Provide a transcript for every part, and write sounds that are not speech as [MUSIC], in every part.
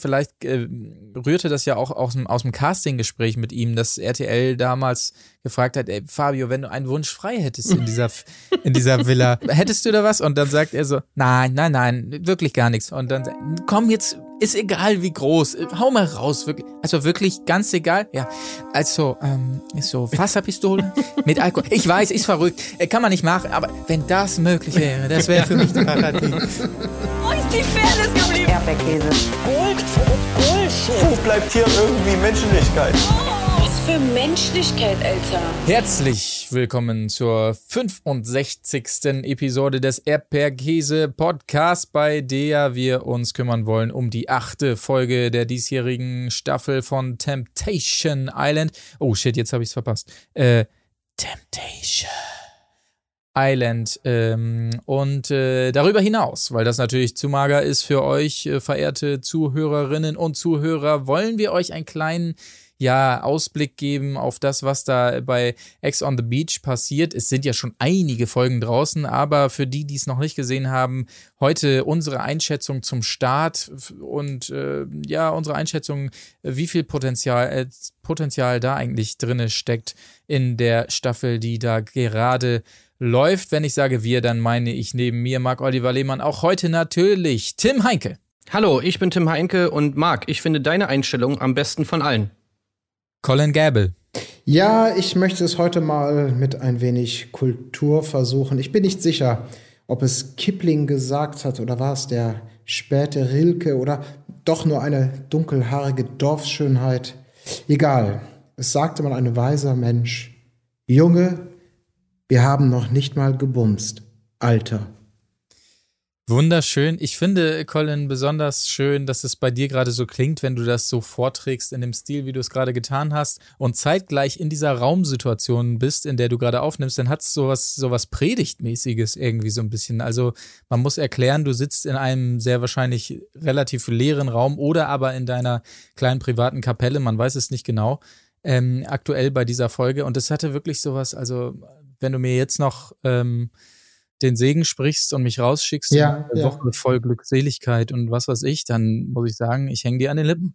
vielleicht äh, rührte das ja auch aus dem, aus dem Castinggespräch mit ihm, dass RTL damals gefragt hat, ey, Fabio, wenn du einen Wunsch frei hättest in dieser, in dieser Villa, [LAUGHS] hättest du da was? Und dann sagt er so, nein, nein, nein, wirklich gar nichts. Und dann, komm jetzt, ist egal wie groß, hau mal raus, wirklich. Also wirklich ganz egal. Ja, also, ähm, so Wasserpistolen mit Alkohol. Ich weiß, ist verrückt, äh, kann man nicht machen, aber wenn das möglich wäre, das wäre für mich Paradies. [LAUGHS] Wo ist die Fairness geblieben? Erdbeerkäse. Gold, Bullshit. Wo bleibt hier irgendwie Menschlichkeit? Was für Menschlichkeit, Alter. Herzlich willkommen zur 65. Episode des Erdbeerkäse Podcast, bei der wir uns kümmern wollen um die achte Folge der diesjährigen Staffel von Temptation Island. Oh shit, jetzt habe ich es verpasst. Äh, Temptation. Island ähm, und äh, darüber hinaus, weil das natürlich zu mager ist für euch, äh, verehrte Zuhörerinnen und Zuhörer, wollen wir euch einen kleinen ja, Ausblick geben auf das, was da bei Ex on the Beach passiert. Es sind ja schon einige Folgen draußen, aber für die, die es noch nicht gesehen haben, heute unsere Einschätzung zum Start und äh, ja, unsere Einschätzung, wie viel Potenzial, äh, Potenzial da eigentlich drinne steckt in der Staffel, die da gerade läuft. Wenn ich sage wir, dann meine ich neben mir Marc Oliver Lehmann auch heute natürlich Tim Heinke. Hallo, ich bin Tim Heinke und Marc, ich finde deine Einstellung am besten von allen. Colin Gable. Ja, ich möchte es heute mal mit ein wenig Kultur versuchen. Ich bin nicht sicher, ob es Kipling gesagt hat oder war es der späte Rilke oder doch nur eine dunkelhaarige Dorfschönheit. Egal, es sagte mal ein weiser Mensch, Junge, wir haben noch nicht mal gebumst. Alter. Wunderschön. Ich finde, Colin, besonders schön, dass es bei dir gerade so klingt, wenn du das so vorträgst in dem Stil, wie du es gerade getan hast und zeitgleich in dieser Raumsituation bist, in der du gerade aufnimmst, dann hat es sowas, sowas Predigtmäßiges irgendwie so ein bisschen. Also man muss erklären, du sitzt in einem sehr wahrscheinlich relativ leeren Raum oder aber in deiner kleinen privaten Kapelle, man weiß es nicht genau, ähm, aktuell bei dieser Folge. Und es hatte wirklich sowas, also wenn du mir jetzt noch ähm, den Segen sprichst und mich rausschickst, Ja, eine ja. Woche voll Glückseligkeit und was weiß ich, dann muss ich sagen, ich hänge dir an den Lippen.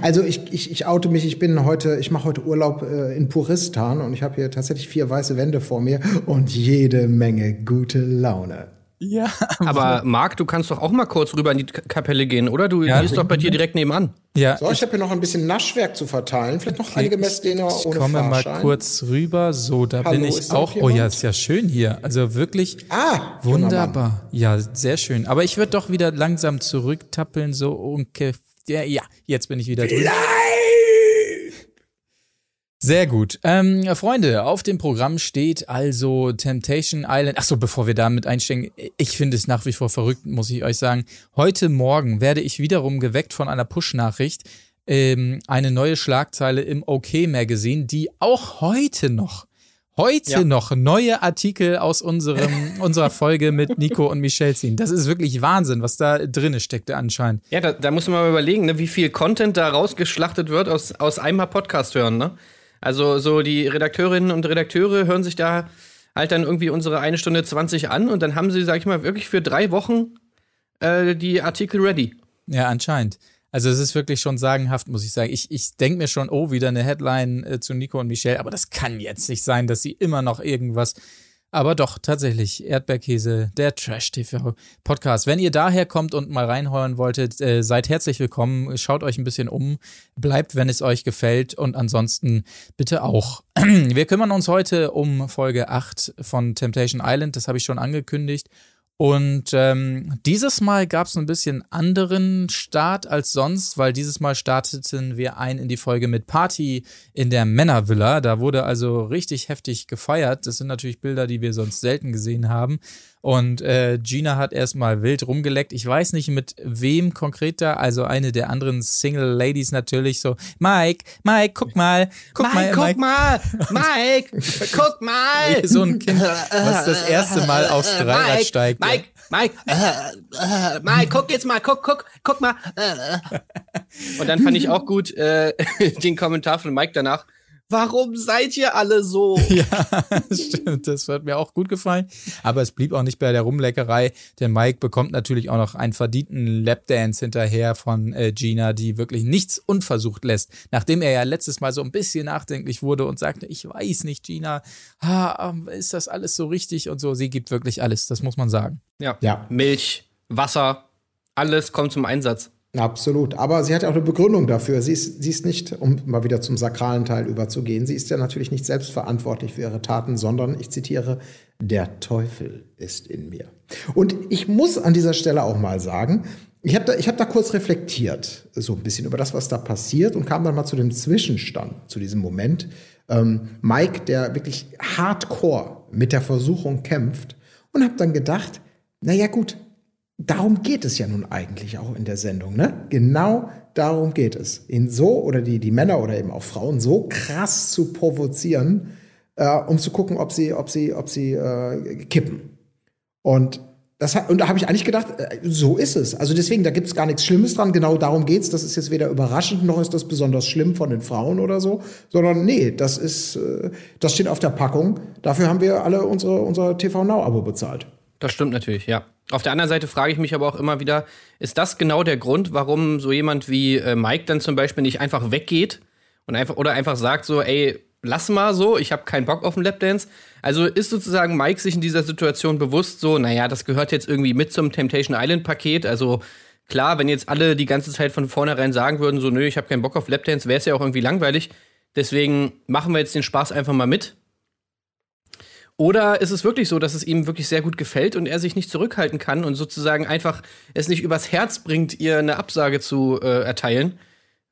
Also ich, ich, ich oute mich, ich bin heute, ich mache heute Urlaub äh, in Puristan und ich habe hier tatsächlich vier weiße Wände vor mir und jede Menge gute Laune. Ja, Aber [LAUGHS] Marc, du kannst doch auch mal kurz rüber in die Kapelle gehen, oder? Du Ja, die ist doch bei dir direkt nebenan. ja. So, ich habe hier noch ein bisschen Naschwerk zu verteilen, vielleicht noch einige Messdehner Ich ohne komme mal Fahrschein. kurz rüber. So, da Hallo, bin ich auch. Oh ja, ist ja schön hier. Also wirklich Ah, wunderbar. Ja, sehr schön. Aber ich würde doch wieder langsam zurücktappeln, so ungefähr. Ja, ja, jetzt bin ich wieder drüben. Sehr gut. Ähm, Freunde, auf dem Programm steht also Temptation Island. Achso, bevor wir damit einsteigen, ich finde es nach wie vor verrückt, muss ich euch sagen. Heute Morgen werde ich wiederum geweckt von einer Push-Nachricht. Ähm, eine neue Schlagzeile im OK-Magazin, die auch heute noch, heute Ja. noch neue Artikel aus unserem, [LAUGHS] unserer Folge mit Nico und Michelle ziehen. Das ist wirklich Wahnsinn, was da drinne steckte anscheinend. Ja, da, da muss man mal überlegen, ne, wie viel Content da rausgeschlachtet wird aus, aus einmal Podcast hören, ne? Also so die Redakteurinnen und Redakteure hören sich da halt dann irgendwie unsere eine Stunde 20 an und dann haben sie, sag ich mal, wirklich für drei Wochen äh, die Artikel ready. Ja, anscheinend. Also es ist wirklich schon sagenhaft, muss ich sagen. Ich, ich denke mir schon, oh, wieder eine Headline äh, zu Nico und Michelle, aber das kann jetzt nicht sein, dass sie immer noch irgendwas. Aber doch, tatsächlich, Erdbeerkäse, der Trash-TV-Podcast. Wenn ihr daher kommt und mal reinheuern wolltet, äh, seid herzlich willkommen. Schaut euch ein bisschen um, bleibt, wenn es euch gefällt und ansonsten bitte auch. [CLEARS THROAT] Wir kümmern uns heute um Folge 8 von Temptation Island, das habe ich schon angekündigt. Und ähm, dieses Mal gab es ein bisschen anderen Start als sonst, weil dieses Mal starteten wir ein in die Folge mit Party in der Männervilla. Da wurde also richtig heftig gefeiert. Das sind natürlich Bilder, die wir sonst selten gesehen haben. Und äh, Gina hat erstmal wild rumgeleckt. Ich weiß nicht mit wem konkret da, also eine der anderen Single Ladies natürlich so, Mike, Mike, guck mal, guck mal, Mike. mal! Mike! guck mal! [LAUGHS] So ein Kind, was das erste Mal aufs Dreirad steigt. ja. Mike, Mike, äh, äh, Mike, guck jetzt mal, guck, guck, guck mal. [LAUGHS] Und dann fand ich auch gut äh, [LAUGHS] den Kommentar von Mike danach, Warum seid ihr alle so? [LAUGHS] Ja, stimmt. Das wird mir auch gut gefallen. Aber es blieb auch nicht bei der Rumleckerei, denn Mike bekommt natürlich auch noch einen verdienten Lapdance hinterher von äh, Gina, die wirklich nichts unversucht lässt. Nachdem er ja letztes Mal so ein bisschen nachdenklich wurde und sagte, ich weiß nicht, Gina, ah, ist das alles so richtig und so. Sie gibt wirklich alles, das muss man sagen. Ja. Ja. Milch, Wasser, alles kommt zum Einsatz. Absolut. Aber sie hat auch eine Begründung dafür. Sie ist, sie ist nicht, um mal wieder zum sakralen Teil überzugehen, sie ist ja natürlich nicht selbst verantwortlich für ihre Taten, sondern, ich zitiere, der Teufel ist in mir. Und ich muss an dieser Stelle auch mal sagen, ich habe da, ich hab da kurz reflektiert, so ein bisschen über das, was da passiert und kam dann mal zu dem Zwischenstand, zu diesem Moment. Ähm, Mike, der wirklich hardcore mit der Versuchung kämpft und habe dann gedacht, naja gut, darum geht es ja nun eigentlich auch in der Sendung, ne? Genau darum geht es. Ihn so oder die, die Männer oder eben auch Frauen so krass zu provozieren, äh, um zu gucken, ob sie, ob sie, ob sie äh, kippen. Und das und da habe ich eigentlich gedacht, äh, so ist es. Also deswegen, da gibt es gar nichts Schlimmes dran. Genau darum geht's. Das ist jetzt weder überraschend noch ist das besonders schlimm von den Frauen oder so, sondern nee, das ist, äh, das steht auf der Packung. Dafür haben wir alle unsere, unser TV Now Abo bezahlt. Das stimmt natürlich, ja. Auf der anderen Seite frage ich mich aber auch immer wieder, ist das genau der Grund, warum so jemand wie äh, Mike dann zum Beispiel nicht einfach weggeht und einfach oder einfach sagt so, ey, lass mal so, ich habe keinen Bock auf einen Lapdance. Also ist sozusagen Mike sich in dieser Situation bewusst so, naja, das gehört jetzt irgendwie mit zum Temptation Island Paket. Also klar, wenn jetzt alle die ganze Zeit von vornherein sagen würden, so, nö, ich habe keinen Bock auf Lapdance, wäre es ja auch irgendwie langweilig. Deswegen machen wir jetzt den Spaß einfach mal mit. Oder ist es wirklich so, dass es ihm wirklich sehr gut gefällt und er sich nicht zurückhalten kann und sozusagen einfach es nicht übers Herz bringt, ihr eine Absage zu äh, erteilen,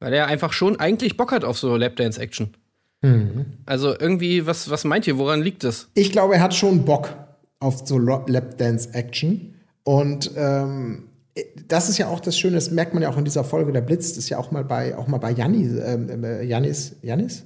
weil er einfach schon eigentlich Bock hat auf so Lapdance-Action? Also irgendwie, was, was meint ihr, woran liegt das? Ich glaube, er hat schon Bock auf so Lapdance-Action. Und ähm, das ist ja auch das Schöne, das merkt man ja auch in dieser Folge. Der Blitz ist ja auch mal bei, auch mal bei Janni, ähm, äh, Janis, Janis?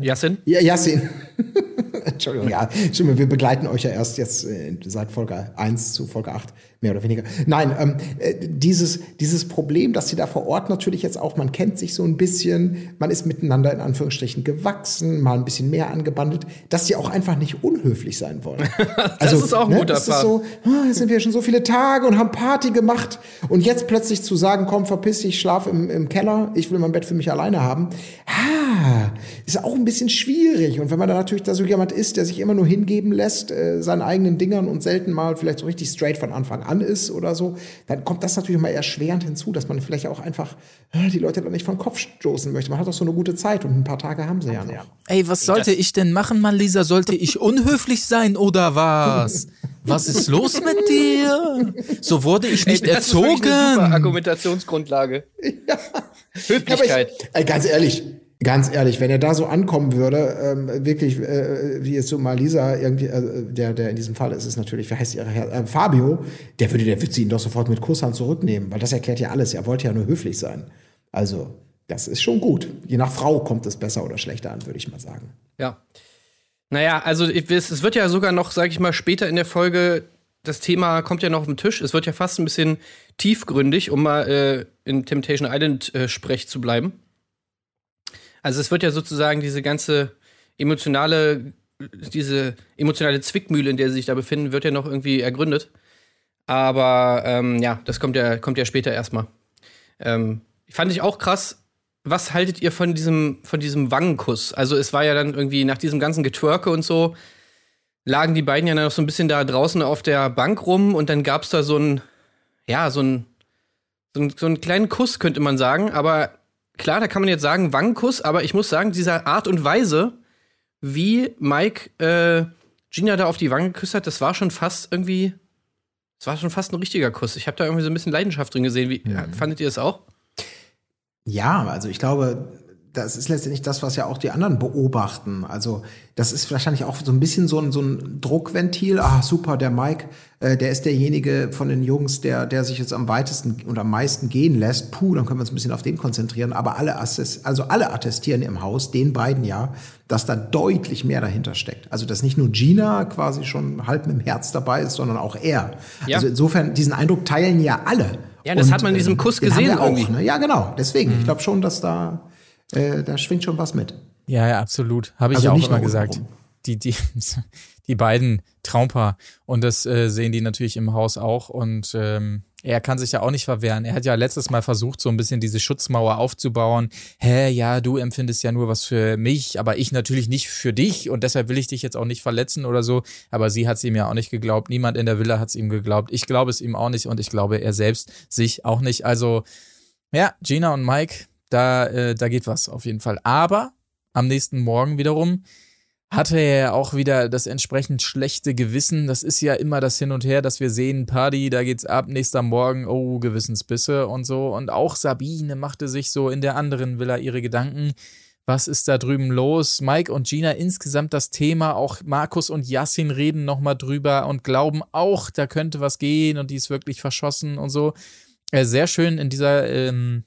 Yassin? Ja, Yassin. [LAUGHS] Entschuldigung, ja, stimmt, wir begleiten euch ja erst jetzt äh, seit Folge 1 zu Folge 8, mehr oder weniger. Nein, ähm, äh, dieses, dieses Problem, dass sie da vor Ort natürlich jetzt auch, man kennt sich so ein bisschen, man ist miteinander in Anführungsstrichen gewachsen, mal ein bisschen mehr angebandelt, dass sie auch einfach nicht unhöflich sein wollen. [LAUGHS] Das ist auch ein guter das Part. ist so, ah, jetzt sind wir schon so viele Tage und haben Party gemacht und jetzt plötzlich zu sagen, komm, verpiss dich, schlaf im, im Keller, ich will mein Bett für mich alleine haben, ah, ist auch ein bisschen schwierig. Und wenn man dann natürlich da so jemand ist, der sich immer nur hingeben lässt, äh, seinen eigenen Dingern und selten mal vielleicht so richtig straight von Anfang an ist oder so, dann kommt das natürlich mal erschwerend hinzu, dass man vielleicht auch einfach äh, die Leute dann nicht vom Kopf stoßen möchte. Man hat doch so eine gute Zeit und ein paar Tage haben sie ja noch. Ey, was sollte ich denn machen, Mann, Lisa? Sollte ich unhöflich sein oder was? Was ist los mit dir? So wurde ich nicht das ist wirklich eine super erzogen. Argumentationsgrundlage. [LAUGHS] Ja, Höflichkeit. ich, ey, ganz ehrlich, ganz ehrlich, wenn er da so ankommen würde, ähm, wirklich, äh, wie jetzt so mal Lisa, irgendwie, äh, der, der in diesem Fall ist, ist natürlich, wie heißt ihre Herr, äh, Fabio, der würde, der würde sie ihn doch sofort mit Kusshand zurücknehmen, weil das erklärt ja alles. Er wollte ja nur höflich sein. Also, das ist schon gut. Je nach Frau kommt es besser oder schlechter an, würde ich mal sagen. Ja. Naja, also es es wird ja sogar noch, sag ich mal, später in der Folge, das Thema kommt ja noch auf den Tisch. Es wird ja fast ein bisschen tiefgründig, um mal äh, in Temptation Island äh, Sprech zu bleiben. Also es wird ja sozusagen diese ganze emotionale, diese emotionale Zwickmühle, in der sie sich da befinden, wird ja noch irgendwie ergründet. Aber ähm, ja, das kommt ja, kommt ja später erstmal. Ähm, fand ich auch krass. Was haltet ihr von diesem, von diesem Wangenkuss? Also es war ja dann irgendwie nach diesem ganzen Getwerke und so, lagen die beiden ja dann noch so ein bisschen da draußen auf der Bank rum und dann gab's da so ein, ja, so ein, so, ein, so einen kleinen Kuss, könnte man sagen. Aber klar, da kann man jetzt sagen Wangenkuss, aber ich muss sagen, dieser Art und Weise, wie Mike äh, Gina da auf die Wange geküsst hat, das war schon fast irgendwie, das war schon fast ein richtiger Kuss. Ich habe da irgendwie so ein bisschen Leidenschaft drin gesehen. Wie, ja, fandet ihr das auch? Ja, also ich glaube, das ist letztendlich das, was ja auch die anderen beobachten. Also das ist wahrscheinlich auch so ein bisschen so ein, so ein Druckventil. Ah, super, der Mike, äh, der ist derjenige von den Jungs, der, der sich jetzt am weitesten und am meisten gehen lässt. Puh, dann können wir uns ein bisschen auf den konzentrieren. Aber alle, assess also alle attestieren im Haus, den beiden ja, dass da deutlich mehr dahinter steckt. Also dass nicht nur Gina quasi schon halb mit dem Herz dabei ist, sondern auch er. Ja. Also insofern, diesen Eindruck teilen ja alle. Ja, das hat man in diesem Kuss den haben gesehen auch, irgendwie. ne? Ja, genau. Deswegen, ich glaube schon, dass da, äh, da schwingt schon was mit. Ja, ja, absolut. Habe ich Also ja auch nicht immer gesagt. Die, die, [LAUGHS] die beiden Traumpaar. Und das äh, sehen die natürlich im Haus auch. Und ähm, er kann sich ja auch nicht verwehren. Er hat ja letztes Mal versucht, so ein bisschen diese Schutzmauer aufzubauen. Hä, ja, du empfindest ja nur was für mich, aber ich natürlich nicht für dich. Und deshalb will ich dich jetzt auch nicht verletzen oder so. Aber sie hat es ihm ja auch nicht geglaubt. Niemand in der Villa hat es ihm geglaubt. Ich glaube es ihm auch nicht. Und ich glaube er selbst sich auch nicht. Also, ja, Gina und Mike, da, äh, da geht was auf jeden Fall. Aber am nächsten Morgen wiederum hatte er auch wieder das entsprechend schlechte Gewissen. Das ist ja immer das Hin und Her, dass wir sehen, Party, da geht's ab, nächster Morgen, oh, Gewissensbisse und so. Und auch Sabine machte sich so in der anderen Villa ihre Gedanken. Was ist da drüben los? Mike und Gina insgesamt das Thema, auch Markus und Yassin reden nochmal drüber und glauben auch, da könnte was gehen und die ist wirklich verschossen und so. Äh, sehr schön in dieser ähm,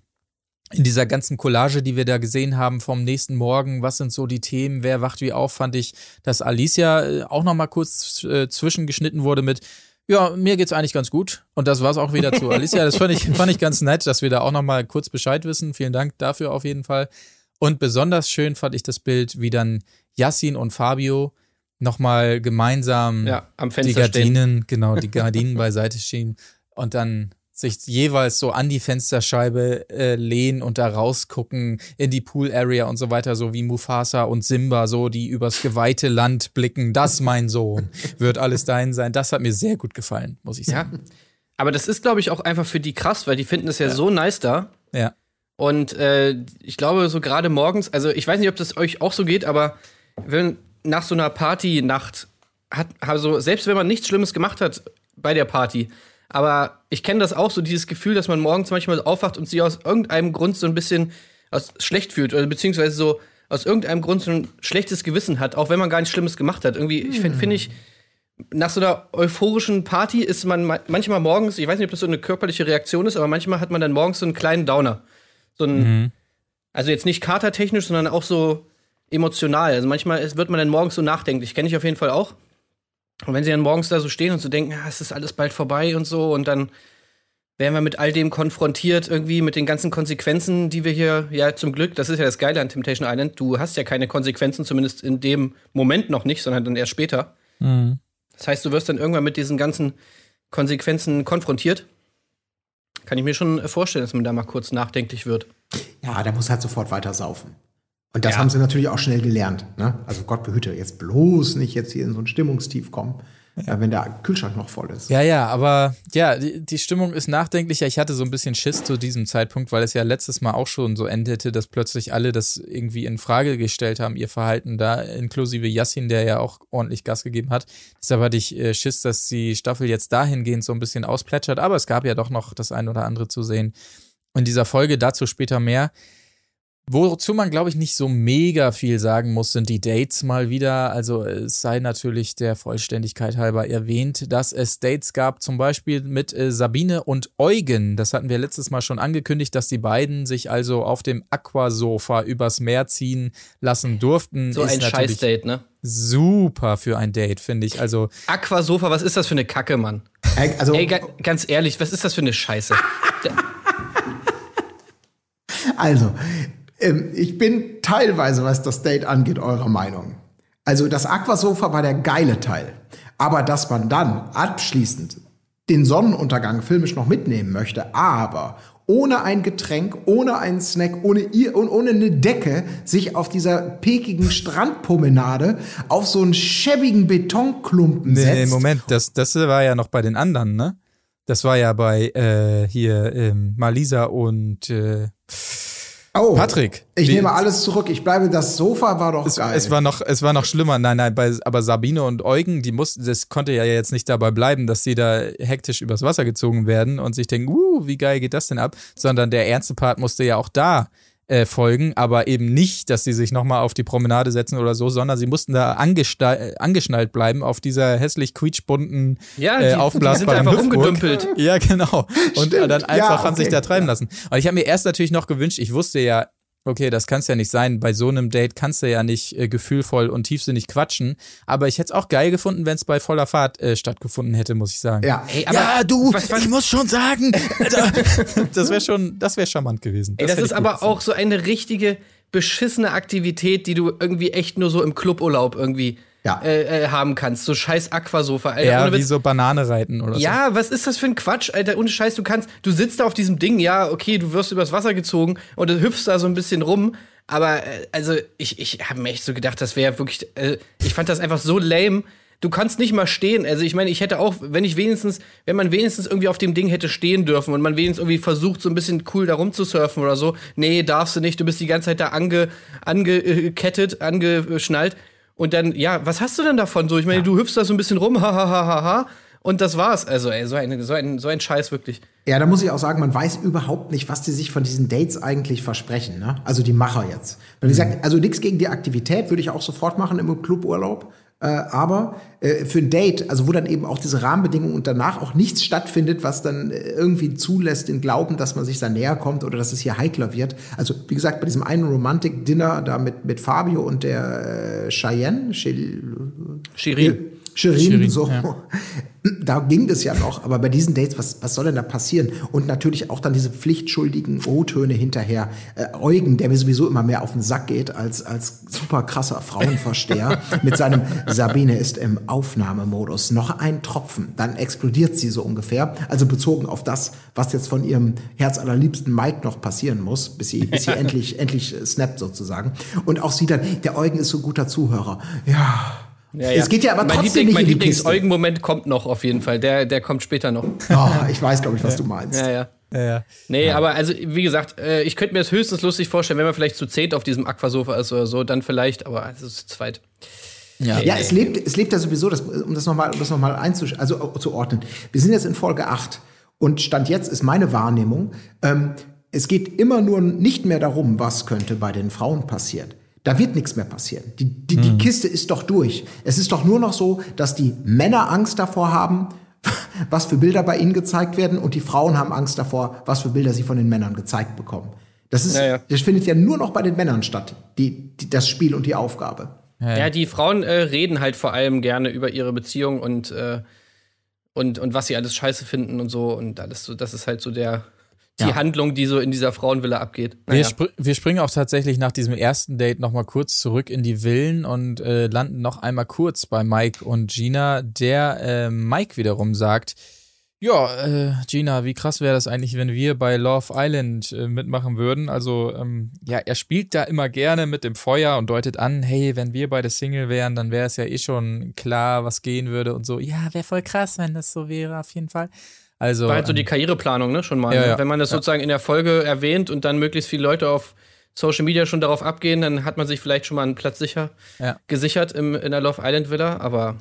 in dieser ganzen Collage, die wir da gesehen haben vom nächsten Morgen, was sind so die Themen, wer wacht wie auf, fand ich, dass Alicia äh, auch noch mal kurz äh, zwischengeschnitten wurde mit ja, mir geht's eigentlich ganz gut. Und das war's auch wieder zu [LAUGHS] Alicia. Das fand ich, fand ich ganz nett, dass wir da auch noch mal kurz Bescheid wissen. Vielen Dank dafür auf jeden Fall. Und besonders schön fand ich das Bild, wie dann Yassin und Fabio noch mal gemeinsam Ja, am die Fenster stehen. Gardinen, genau, die [LAUGHS] Gardinen beiseite schieben und dann sich jeweils so an die Fensterscheibe äh, lehnen und da rausgucken in die Pool Area und so weiter, so wie Mufasa und Simba, so die übers geweihte Land blicken. Das, mein Sohn, wird alles dein sein. Das hat mir sehr gut gefallen, muss ich Ja. sagen. Aber das ist, glaube ich, auch einfach für die krass, weil die finden es ja, so nice da. Ja. Und äh, ich glaube, so gerade morgens, also ich weiß nicht, ob das euch auch so geht, aber wenn nach so einer Partynacht hat, also selbst wenn man nichts Schlimmes gemacht hat bei der Party, aber ich kenne das auch, so dieses Gefühl, dass man morgens manchmal aufwacht und sich aus irgendeinem Grund so ein bisschen aus, schlecht fühlt oder beziehungsweise so aus irgendeinem Grund so ein schlechtes Gewissen hat, auch wenn man gar nichts Schlimmes gemacht hat. Irgendwie, ich finde, find ich, nach so einer euphorischen Party ist man ma- manchmal morgens, ich weiß nicht, ob das so eine körperliche Reaktion ist, aber manchmal hat man dann morgens so einen kleinen Downer. So ein, also jetzt nicht katertechnisch, sondern auch so emotional. Also manchmal wird man dann morgens so nachdenklich. Kenne ich auf jeden Fall auch. Und wenn sie dann morgens da so stehen und so denken, ja, es ist alles bald vorbei und so, und dann werden wir mit all dem konfrontiert, irgendwie mit den ganzen Konsequenzen, die wir hier, ja, zum Glück, das ist ja das Geile an Temptation Island, du hast ja keine Konsequenzen, zumindest in dem Moment noch nicht, sondern dann erst später. Das heißt, du wirst dann irgendwann mit diesen ganzen Konsequenzen konfrontiert. Kann ich mir schon vorstellen, dass man da mal kurz nachdenklich wird. Ja, der muss halt sofort weiter saufen. Und das Ja. haben sie natürlich auch schnell gelernt. Ne? Also Gott behüte, jetzt bloß nicht jetzt hier in so ein Stimmungstief kommen, äh, wenn der Kühlschrank noch voll ist. Ja, ja, aber ja, die, die Stimmung ist nachdenklicher. Ich hatte so ein bisschen Schiss zu diesem Zeitpunkt, weil es ja letztes Mal auch schon so endete, dass plötzlich alle das irgendwie in Frage gestellt haben, ihr Verhalten da, inklusive Yassin, der ja auch ordentlich Gas gegeben hat. Deshalb hatte ich äh, Schiss, dass die Staffel jetzt dahingehend so ein bisschen ausplätschert, aber es gab ja doch noch das ein oder andere zu sehen. In dieser Folge dazu später mehr. Wozu man, glaube ich, nicht so mega viel sagen muss, sind die Dates mal wieder. Also es sei natürlich der Vollständigkeit halber erwähnt, dass es Dates gab, zum Beispiel mit äh, Sabine und Eugen. Das hatten wir letztes Mal schon angekündigt, dass die beiden sich also auf dem Aquasofa übers Meer ziehen lassen durften. So Ist ein Scheiß-Date, ne? Super für ein Date, finde ich. Also Aquasofa, was ist das für eine Kacke, Mann? Also, Ey, ga ganz ehrlich, was ist das für eine Scheiße? [LAUGHS] also ähm, ich bin teilweise, was das Date angeht, eurer Meinung. Also das Aquasofa war der geile Teil. Aber dass man dann abschließend den Sonnenuntergang filmisch noch mitnehmen möchte, aber ohne ein Getränk, ohne einen Snack, ohne, ihr, und ohne eine Decke sich auf dieser pekigen Strandpromenade auf so einen schäbigen Betonklumpen Nee, setzt. Moment, das, das war ja noch bei den anderen, ne? Das war ja bei äh, hier ähm, Malisa und äh, Oh, Patrick. Ich nehme alles zurück. Ich bleibe, das Sofa war doch es, geil. es war noch, es war noch schlimmer. Nein, nein, bei, aber Sabine und Eugen, die mussten, das konnte ja jetzt nicht dabei bleiben, dass sie da hektisch übers Wasser gezogen werden und sich denken, uh, wie geil geht das denn ab? Sondern der ernste Part musste ja auch da äh, folgen, aber eben nicht, dass sie sich nochmal auf die Promenade setzen oder so, sondern sie mussten da äh, angeschnallt bleiben auf dieser hässlich quietschbunten, Ja, die- äh, die sind aufblasbaren einfach Hüpfburg. rumgedümpelt. Ja, genau. Und Stimmt. dann einfach Ja, haben sich okay. da treiben Ja. lassen. Und ich habe mir erst natürlich noch gewünscht, ich wusste ja, okay, das kann's ja nicht sein. Bei so einem Date kannst du ja nicht äh, gefühlvoll und tiefsinnig quatschen. Aber ich hätte es auch geil gefunden, wenn es bei voller Fahrt äh, stattgefunden hätte, muss ich sagen. ja. Ey, aber ja, du, was- was- ich muss schon sagen. Alter. [LAUGHS] das wäre schon, das wäre charmant gewesen. Ey, das ist aber gefunden. auch so eine richtige beschissene Aktivität, die du irgendwie echt nur so im Cluburlaub irgendwie Ja. äh, äh, haben kannst. So scheiß Aquasofa, Alter. Ja, wie so Banane reiten oder so. Ja, was ist das für ein Quatsch, Alter? Ohne Scheiß, du kannst, du sitzt da auf diesem Ding, ja, okay, du wirst übers Wasser gezogen und du hüpfst da so ein bisschen rum. Aber, äh, also, ich, ich habe mir echt so gedacht, das wäre wirklich, äh, ich fand das einfach so lame. Du kannst nicht mal stehen. Also, ich meine, ich hätte auch, wenn ich wenigstens, wenn man wenigstens irgendwie auf dem Ding hätte stehen dürfen und man wenigstens irgendwie versucht, so ein bisschen cool da rumzusurfen oder so. Nee, darfst du nicht, du bist die ganze Zeit da ange, angekettet, angeschnallt. Und dann, ja, was hast du denn davon? So, ich meine, du hüpfst da so ein bisschen rum, [LAUGHS] ha, ha, ha, ha, ha. Und das war's. Also, ey, so, eine, so, ein, so ein Scheiß wirklich. Ja, da muss ich auch sagen, man weiß überhaupt nicht, was die sich von diesen Dates eigentlich versprechen. Ne? Also die Macher jetzt. Weil wie gesagt, also nichts gegen die Aktivität würde ich auch sofort machen im Cluburlaub. Äh, aber äh, für ein Date, also wo dann eben auch diese Rahmenbedingungen und danach auch nichts stattfindet, was dann äh, irgendwie zulässt, den Glauben, dass man sich da näher kommt oder dass es hier heikler wird. Also wie gesagt, bei diesem einen Romantic Dinner da mit, mit Fabio und der äh, Cheyenne, Chil Shirin. Shirin, Shirin, so. ja. [LAUGHS] Da ging das ja noch, aber bei diesen Dates, was, was soll denn da passieren? Und natürlich auch dann diese pflichtschuldigen O-Töne hinterher. Äh, Eugen, der mir sowieso immer mehr auf den Sack geht als, als super krasser Frauenversteher, [LAUGHS] mit seinem Sabine ist im Aufnahmemodus. Noch ein Tropfen, dann explodiert sie so ungefähr. Also bezogen auf das, was jetzt von ihrem herzallerliebsten Mike noch passieren muss, bis sie, bis sie endlich, endlich äh, snappt sozusagen. Und auch sie dann, der Eugen ist so ein guter Zuhörer. Ja. Ja, Es geht ja aber mein trotzdem Liebling, nicht Mein in die Kiste. Lieblings-Eugen-Moment kommt noch auf jeden Fall. Der, der kommt später noch. Oh, ich weiß, glaube ich, was du meinst. Ja, ja. Ja, ja. Nee, aber also, wie gesagt, äh, ich könnte mir das höchstens lustig vorstellen, wenn man vielleicht zu zehnt auf diesem Aquasofa ist oder so, dann vielleicht, aber es ist zu zweit. Ja. Ja, es lebt, es lebt ja sowieso, das, um das nochmal um das noch mal einzusch also äh, zu ordnen. Wir sind jetzt in Folge 8 und Stand jetzt ist meine Wahrnehmung, ähm, es geht immer nur nicht mehr darum, was könnte bei den Frauen passieren. Da wird nichts mehr passieren. Die, die, die Kiste ist doch durch. Es ist doch nur noch so, dass die Männer Angst davor haben, [LAUGHS] was für Bilder bei ihnen gezeigt werden und die Frauen haben Angst davor, was für Bilder sie von den Männern gezeigt bekommen. Das, ist, Ja, ja. das findet ja nur noch bei den Männern statt, die, die, das Spiel und die Aufgabe. Ja, die Frauen äh, reden halt vor allem gerne über ihre Beziehung und, äh, und, und was sie alles scheiße finden und so. Und alles so, das ist halt so der, die Ja. Handlung, die so in dieser Frauenvilla abgeht. Wir, Naja. spr wir springen auch tatsächlich nach diesem ersten Date noch mal kurz zurück in die Villen und äh, landen noch einmal kurz bei Mike und Gina, der äh, Mike wiederum sagt, ja, äh, Gina, wie krass wäre das eigentlich, wenn wir bei Love Island äh, mitmachen würden? Also, ähm, ja, er spielt da immer gerne mit dem Feuer und deutet an, hey, wenn wir beide Single wären, dann wäre es ja eh schon klar, was gehen würde und so. Ja, wäre voll krass, wenn das so wäre, auf jeden Fall. Also, War halt so ähm, die Karriereplanung, ne, schon mal. Ja, ne? ja. Wenn man das Ja. sozusagen in der Folge erwähnt und dann möglichst viele Leute auf Social Media schon darauf abgehen, dann hat man sich vielleicht schon mal einen Platz sicher gesichert im, in der Love Island Villa, aber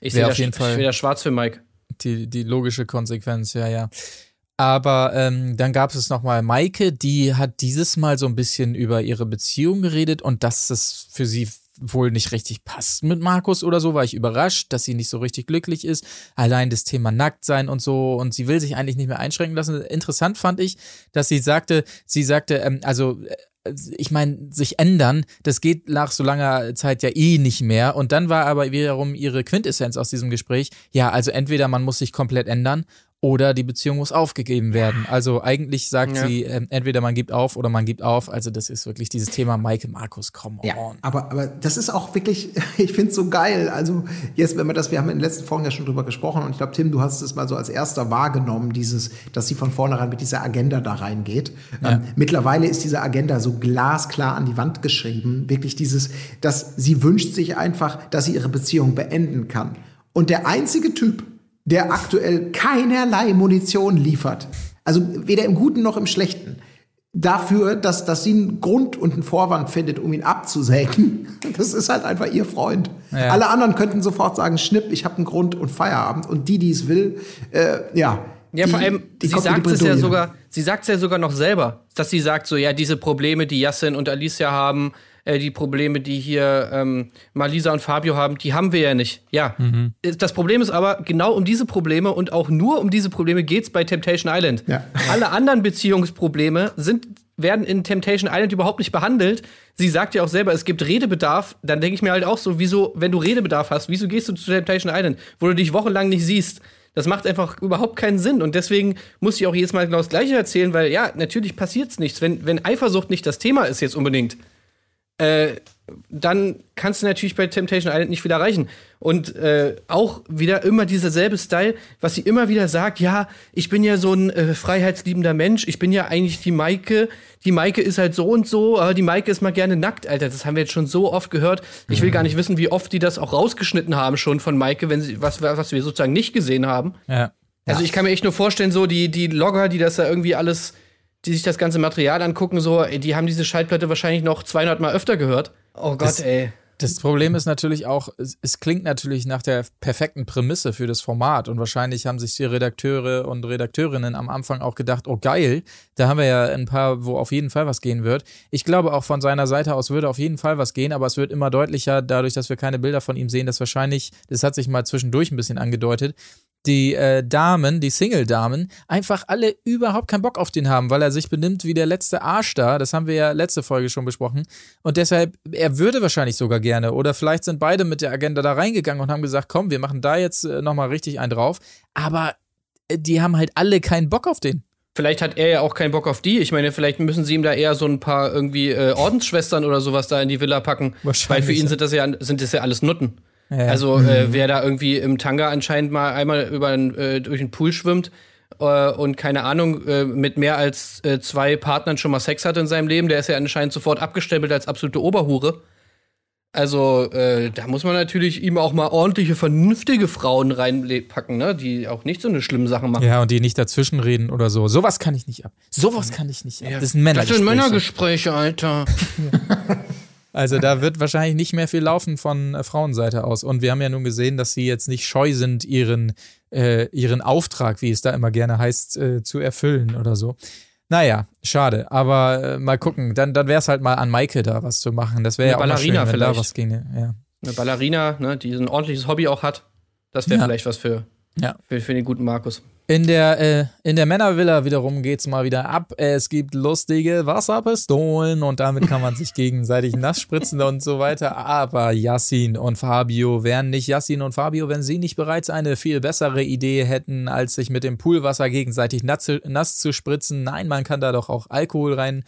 ich sehe auf jeden Fall- da schwarz für Mike. die, die logische Konsequenz, ja, ja. Aber ähm, dann gab es nochmal Maike, die hat dieses Mal so ein bisschen über ihre Beziehung geredet und dass es für sie wohl nicht richtig passt mit Markus oder so, war ich überrascht, dass sie nicht so richtig glücklich ist. Allein das Thema Nacktsein und so und sie will sich eigentlich nicht mehr einschränken lassen. Interessant fand ich, dass sie sagte, sie sagte, ähm, also äh, ich meine, sich ändern, das geht nach so langer Zeit ja eh nicht mehr. Und dann war aber wiederum ihre Quintessenz aus diesem Gespräch, ja, also entweder man muss sich komplett ändern oder die Beziehung muss aufgegeben werden. Also eigentlich sagt Ja. sie, ähm, entweder man gibt auf oder man gibt auf. Also das ist wirklich dieses Thema Maike Markus, come on. Ja, aber, aber das ist auch wirklich, [LAUGHS] ich finde es so geil. Also jetzt, wenn wir das, wir haben in den letzten Folgen ja schon drüber gesprochen und ich glaube, Tim, du hast es mal so als erster wahrgenommen, dieses, dass sie von vornherein mit dieser Agenda da reingeht. Ähm, mittlerweile ist diese Agenda so glasklar an die Wand geschrieben. Wirklich dieses, dass sie wünscht sich einfach, dass sie ihre Beziehung beenden kann. Und der einzige Typ, der aktuell keinerlei Munition liefert, also weder im Guten noch im Schlechten, dafür, dass, dass sie einen Grund und einen Vorwand findet, um ihn abzusägen. [LAUGHS] Das ist halt einfach ihr Freund. Ja. Alle anderen könnten sofort sagen, Schnipp, ich habe einen Grund und Feierabend. Und die, die es will, äh, ja. Ja, die, vor allem, die sie sagt es ja sogar, sie sagt es ja sogar noch selber, dass sie sagt so, ja, diese Probleme, die Yassin und Alicia haben, äh, die Probleme, die hier ähm, Malisa und Fabio haben, die haben wir ja nicht. Ja. Mhm. Das Problem ist aber, genau um diese Probleme und auch nur um diese Probleme geht's bei Temptation Island. Ja. Alle anderen Beziehungsprobleme sind werden in Temptation Island überhaupt nicht behandelt. Sie sagt ja auch selber, es gibt Redebedarf. Dann denke ich mir halt auch so, wieso, wenn du Redebedarf hast, wieso gehst du zu Temptation Island, wo du dich wochenlang nicht siehst? Das macht einfach überhaupt keinen Sinn. Und deswegen muss ich auch jedes Mal genau das Gleiche erzählen, weil ja, natürlich passiert's nichts. Wenn, wenn Eifersucht nicht das Thema ist jetzt unbedingt, äh, dann kannst du natürlich bei Temptation Island nicht viel erreichen. Und äh, auch wieder immer dieser selbe Style, was sie immer wieder sagt, ja, ich bin ja so ein äh, freiheitsliebender Mensch, ich bin ja eigentlich die Maike, die Maike ist halt so und so, aber die Maike ist mal gerne nackt, Alter, das haben wir jetzt schon so oft gehört. Ich will gar nicht wissen, wie oft die das auch rausgeschnitten haben schon von Maike, wenn sie, was, was wir sozusagen nicht gesehen haben. Ja. Also ich kann mir echt nur vorstellen, so die, die Logger, die das da irgendwie alles, die sich das ganze Material angucken, so, ey, die haben diese Schallplatte wahrscheinlich noch 200 Mal öfter gehört. Oh Gott, Das- ey. Das Problem ist natürlich auch, es, es klingt natürlich nach der perfekten Prämisse für das Format und wahrscheinlich haben sich die Redakteure und Redakteurinnen am Anfang auch gedacht, oh geil, da haben wir ja ein paar, wo auf jeden Fall was gehen wird. Ich glaube auch von seiner Seite aus würde auf jeden Fall was gehen, aber es wird immer deutlicher, dadurch, dass wir keine Bilder von ihm sehen, dass wahrscheinlich, das hat sich mal zwischendurch ein bisschen angedeutet, die äh, Damen, die Single-Damen, einfach alle überhaupt keinen Bock auf den haben, weil er sich benimmt wie der letzte Arsch da. Das haben wir ja letzte Folge schon besprochen. Und deshalb, er würde wahrscheinlich sogar gerne. Oder vielleicht sind beide mit der Agenda da reingegangen und haben gesagt, komm, wir machen da jetzt äh, nochmal richtig einen drauf. Aber äh, die haben halt alle keinen Bock auf den. Vielleicht hat er ja auch keinen Bock auf die. Ich meine, vielleicht müssen sie ihm da eher so ein paar irgendwie äh, Ordensschwestern oder sowas da in die Villa packen. Wahrscheinlich, Weil für ihn sind das ja, sind das ja alles Nutten. Ja. Also äh, wer da irgendwie im Tanga anscheinend mal einmal über äh, durch den Pool schwimmt äh, und keine Ahnung, äh, mit mehr als äh, zwei Partnern schon mal Sex hat in seinem Leben, der ist ja anscheinend sofort abgestempelt als absolute Oberhure. Also, äh, da muss man natürlich ihm auch mal ordentliche, vernünftige Frauen reinpacken, ne? die auch nicht so eine schlimme Sache machen. Ja, und die nicht dazwischenreden oder so. Sowas kann ich nicht ab. Sowas kann ich nicht ab. Das sind Männer. Das sind Männergespräche, Alter. [LAUGHS] Also da wird wahrscheinlich nicht mehr viel laufen von äh, Frauenseite aus. Und wir haben ja nun gesehen, dass sie jetzt nicht scheu sind, ihren, äh, ihren Auftrag, wie es da immer gerne heißt, äh, zu erfüllen oder so. Naja, schade. Aber äh, mal gucken. Dann, dann wäre es halt mal an Maike da was zu machen. Das wäre ja auch mal schön, Ballerina wenn da vielleicht. was ginge. Ja. Eine Ballerina, ne, die ein ordentliches Hobby auch hat. Das wäre Ja. vielleicht was für, Ja. für, für den guten Markus. In der, äh, in der Männervilla wiederum geht's mal wieder ab. Es gibt lustige Wasserpistolen und damit kann man sich [LAUGHS] gegenseitig nass spritzen und so weiter. Aber Yassin und Fabio wären nicht Yassin und Fabio, wenn sie nicht bereits eine viel bessere Idee hätten, als sich mit dem Poolwasser gegenseitig nass, zu- nass zu spritzen. Nein, man kann da doch auch Alkohol rein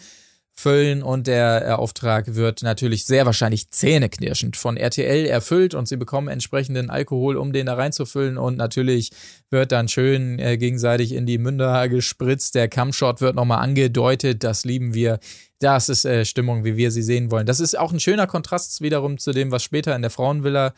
füllen und der äh, Auftrag wird natürlich sehr wahrscheinlich zähneknirschend von RTL erfüllt und sie bekommen entsprechenden Alkohol, um den da reinzufüllen und natürlich wird dann schön äh, gegenseitig in die Münder gespritzt. Der Cumshot wird nochmal angedeutet, das lieben wir. Das ist äh, Stimmung, wie wir sie sehen wollen. Das ist auch ein schöner Kontrast wiederum zu dem, was später in der Frauenvilla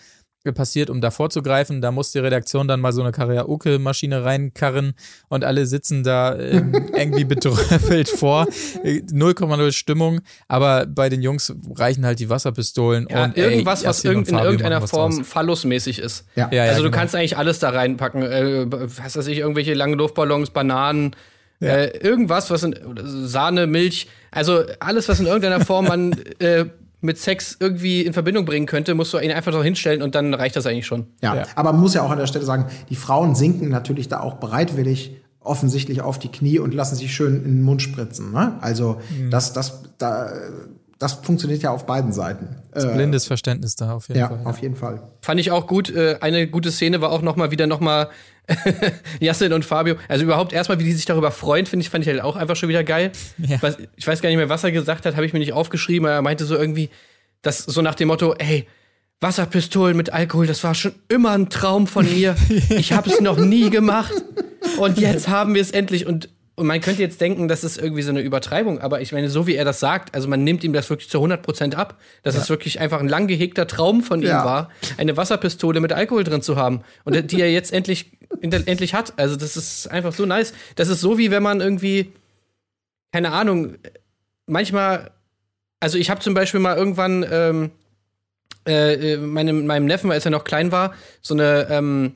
passiert, um da vorzugreifen. Da muss die Redaktion dann mal so eine Karaoke-Maschine reinkarren und alle sitzen da ähm, [LAUGHS] irgendwie betröppelt vor. Äh, 0,0 Stimmung, aber bei den Jungs reichen halt die Wasserpistolen Ja, und ey, irgendwas, was Yassin und irgend, in irgendeiner was Form phallusmäßig ist. Ja. Ja, ja, also du genau. kannst eigentlich alles da reinpacken. Äh, was weiß ich, irgendwelche langen Luftballons, Bananen, äh, irgendwas, was in Sahne, Milch, also alles, was in irgendeiner Form man [LAUGHS] äh, mit Sex irgendwie in Verbindung bringen könnte, musst du ihn einfach noch hinstellen und dann reicht das eigentlich schon. Ja, Ja. aber man muss ja auch an der Stelle sagen, die Frauen sinken natürlich da auch bereitwillig offensichtlich auf die Knie und lassen sich schön in den Mund spritzen. Ne? Also das, das, da, das funktioniert ja auf beiden Seiten. Äh, Blindes Verständnis da auf jeden ja, Fall. auf jeden Fall. Fand ich auch gut. Äh, eine gute Szene war auch noch mal wieder noch mal [LAUGHS] Yassin und Fabio. Also überhaupt erstmal, wie die sich darüber freuen, finde ich, fand ich halt auch einfach schon wieder geil. Ja. Was, ich weiß gar nicht mehr, was er gesagt hat, habe ich mir nicht aufgeschrieben. aber Er meinte so irgendwie, das so nach dem Motto, ey, Wasserpistolen mit Alkohol, das war schon immer ein Traum von mir. [LAUGHS] Ich habe es noch nie gemacht. Und jetzt haben wir es endlich. Und, und man könnte jetzt denken, das ist irgendwie so eine Übertreibung. Aber ich meine, so wie er das sagt, also man nimmt ihm das wirklich zu 100% ab, dass es wirklich einfach ein lang gehegter Traum von ihm Ja. war, eine Wasserpistole mit Alkohol drin zu haben. Und die er jetzt endlich, endlich hat. Also das ist einfach so nice. Das ist so wie wenn man irgendwie, keine Ahnung, manchmal, also ich habe zum Beispiel mal irgendwann ähm, äh, äh, meinem, meinem Neffen, als er noch klein war, so eine, ähm,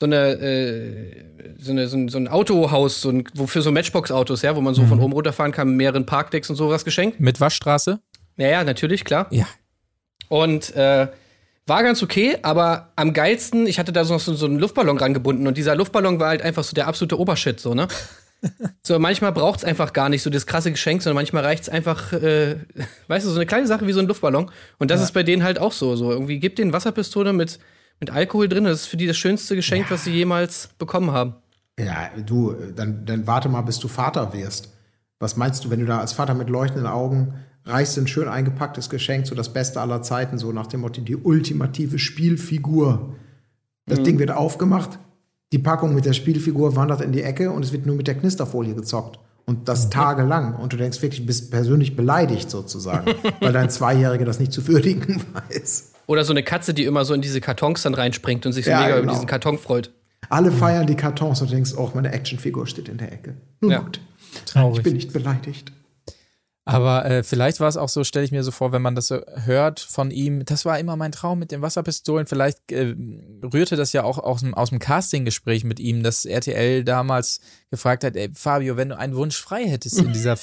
so eine, äh, so, eine so, ein, so ein Autohaus, so ein, wofür so Matchbox-Autos, ja, wo man so von oben runterfahren kann, mit mehreren Parkdecks und sowas geschenkt. Mit Waschstraße? Ja, ja, natürlich, klar. Ja. Und äh, war ganz okay, aber am geilsten, ich hatte da so noch so, einen Luftballon rangebunden und dieser Luftballon war halt einfach so der absolute Obershit, so, ne? [LAUGHS] so, manchmal braucht es einfach gar nicht so das krasse Geschenk, sondern manchmal reicht es einfach, äh, weißt du, so eine kleine Sache wie so ein Luftballon. Und das ist bei denen halt auch so. So, irgendwie gibt denen Wasserpistole mit, mit Alkohol drin. Das ist für die das schönste Geschenk, was sie jemals bekommen haben. Ja, du, dann, dann warte mal, bis du Vater wirst. Was meinst du, wenn du da als Vater mit leuchtenden Augen reichst ein schön eingepacktes Geschenk, so das Beste aller Zeiten, so nach dem Motto, die ultimative Spielfigur. Das Ding wird aufgemacht, die Packung mit der Spielfigur wandert in die Ecke und es wird nur mit der Knisterfolie gezockt. Und das tagelang. Und du denkst wirklich, du bist persönlich beleidigt sozusagen, [LAUGHS] weil dein Zweijähriger das nicht zu würdigen [LAUGHS] weiß. Oder so eine Katze, die immer so in diese Kartons dann reinspringt und sich so Ja, mega über genau. diesen Karton freut. Alle feiern die Kartons und du denkst, oh, meine Actionfigur steht in der Ecke. Nun Ja. gut, Traurig. ich bin nicht beleidigt. Aber äh, vielleicht war es auch so, stelle ich mir so vor, wenn man das so hört von ihm, das war immer mein Traum mit den Wasserpistolen. Vielleicht äh, rührte das ja auch aus dem, aus dem Castinggespräch mit ihm, dass RTL damals gefragt hat, ey, Fabio, wenn du einen Wunsch frei hättest in dieser,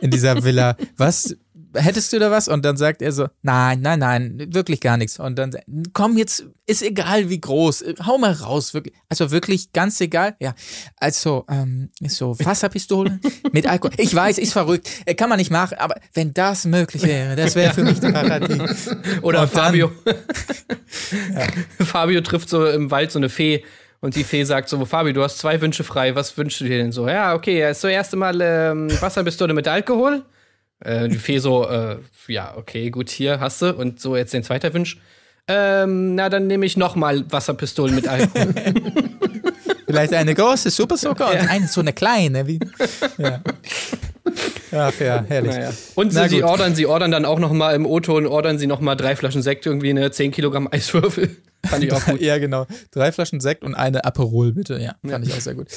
in dieser Villa, was hättest du da was? Und dann sagt er so, nein, nein, nein, wirklich gar nichts. Und dann, komm jetzt, ist egal wie groß, hau mal raus, wirklich. Also wirklich ganz egal. Ja, also, ähm, so Wasserpistolen [LAUGHS] mit Alkohol. Ich weiß, ist verrückt, äh, kann man nicht machen, aber wenn das möglich wäre, das wäre für mich der Paradies. [LAUGHS] Oder Und Fabio. [LAUGHS] Fabio trifft so im Wald so eine Fee und die Fee sagt so: Fabio, du hast zwei Wünsche frei. Was wünschst du dir denn so? Ja, okay, so erste Mal ähm, Wasserpistole mit Alkohol. Äh, die Fee so: äh, Ja, okay, gut, hier hast du. Und so jetzt den zweiter Wunsch. Ähm, na, dann nehme ich nochmal Wasserpistolen mit Alkohol. [LAUGHS] Vielleicht eine große Super Soaker und eine so eine kleine. Wie, ja. Ach ja, herrlich. naja. Und sie, sie ordern, sie ordern dann auch noch mal im O-Ton, ordern sie noch mal drei Flaschen Sekt, irgendwie eine 10 Kilogramm Eiswürfel. [LAUGHS] Fand ich auch [LAUGHS] gut. Ja, genau. Drei Flaschen Sekt und eine Aperol, bitte. Ja, fand ich auch sehr gut.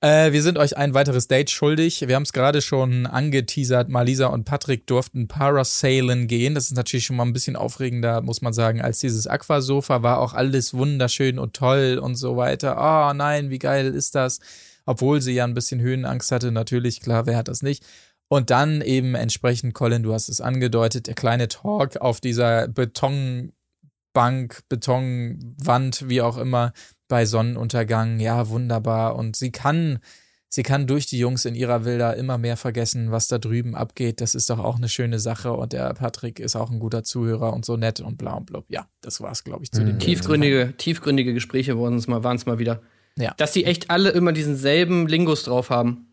Äh, wir sind euch ein weiteres Date schuldig. Wir haben es gerade schon angeteasert. Malisa und Patrick durften Parasailen gehen. Das ist natürlich schon mal ein bisschen aufregender, muss man sagen, als dieses Aquasofa. War auch alles wunderschön und toll und so weiter. Oh nein, wie geil ist das? Obwohl sie ja ein bisschen Höhenangst hatte, natürlich, klar, wer hat das nicht? Und dann eben entsprechend, Colin, du hast es angedeutet, der kleine Talk auf dieser Betonbank, Betonwand, wie auch immer, bei Sonnenuntergang. Ja, wunderbar. Und sie kann, sie kann durch die Jungs in ihrer Villa immer mehr vergessen, was da drüben abgeht. Das ist doch auch eine schöne Sache. Und der Patrick ist auch ein guter Zuhörer und so nett und bla und blub. Ja, das war's, glaube ich, zu dem Tiefgründige, tiefgründige Gespräche waren es mal, waren's mal wieder. Ja. Dass die echt alle immer diesen selben Lingus drauf haben.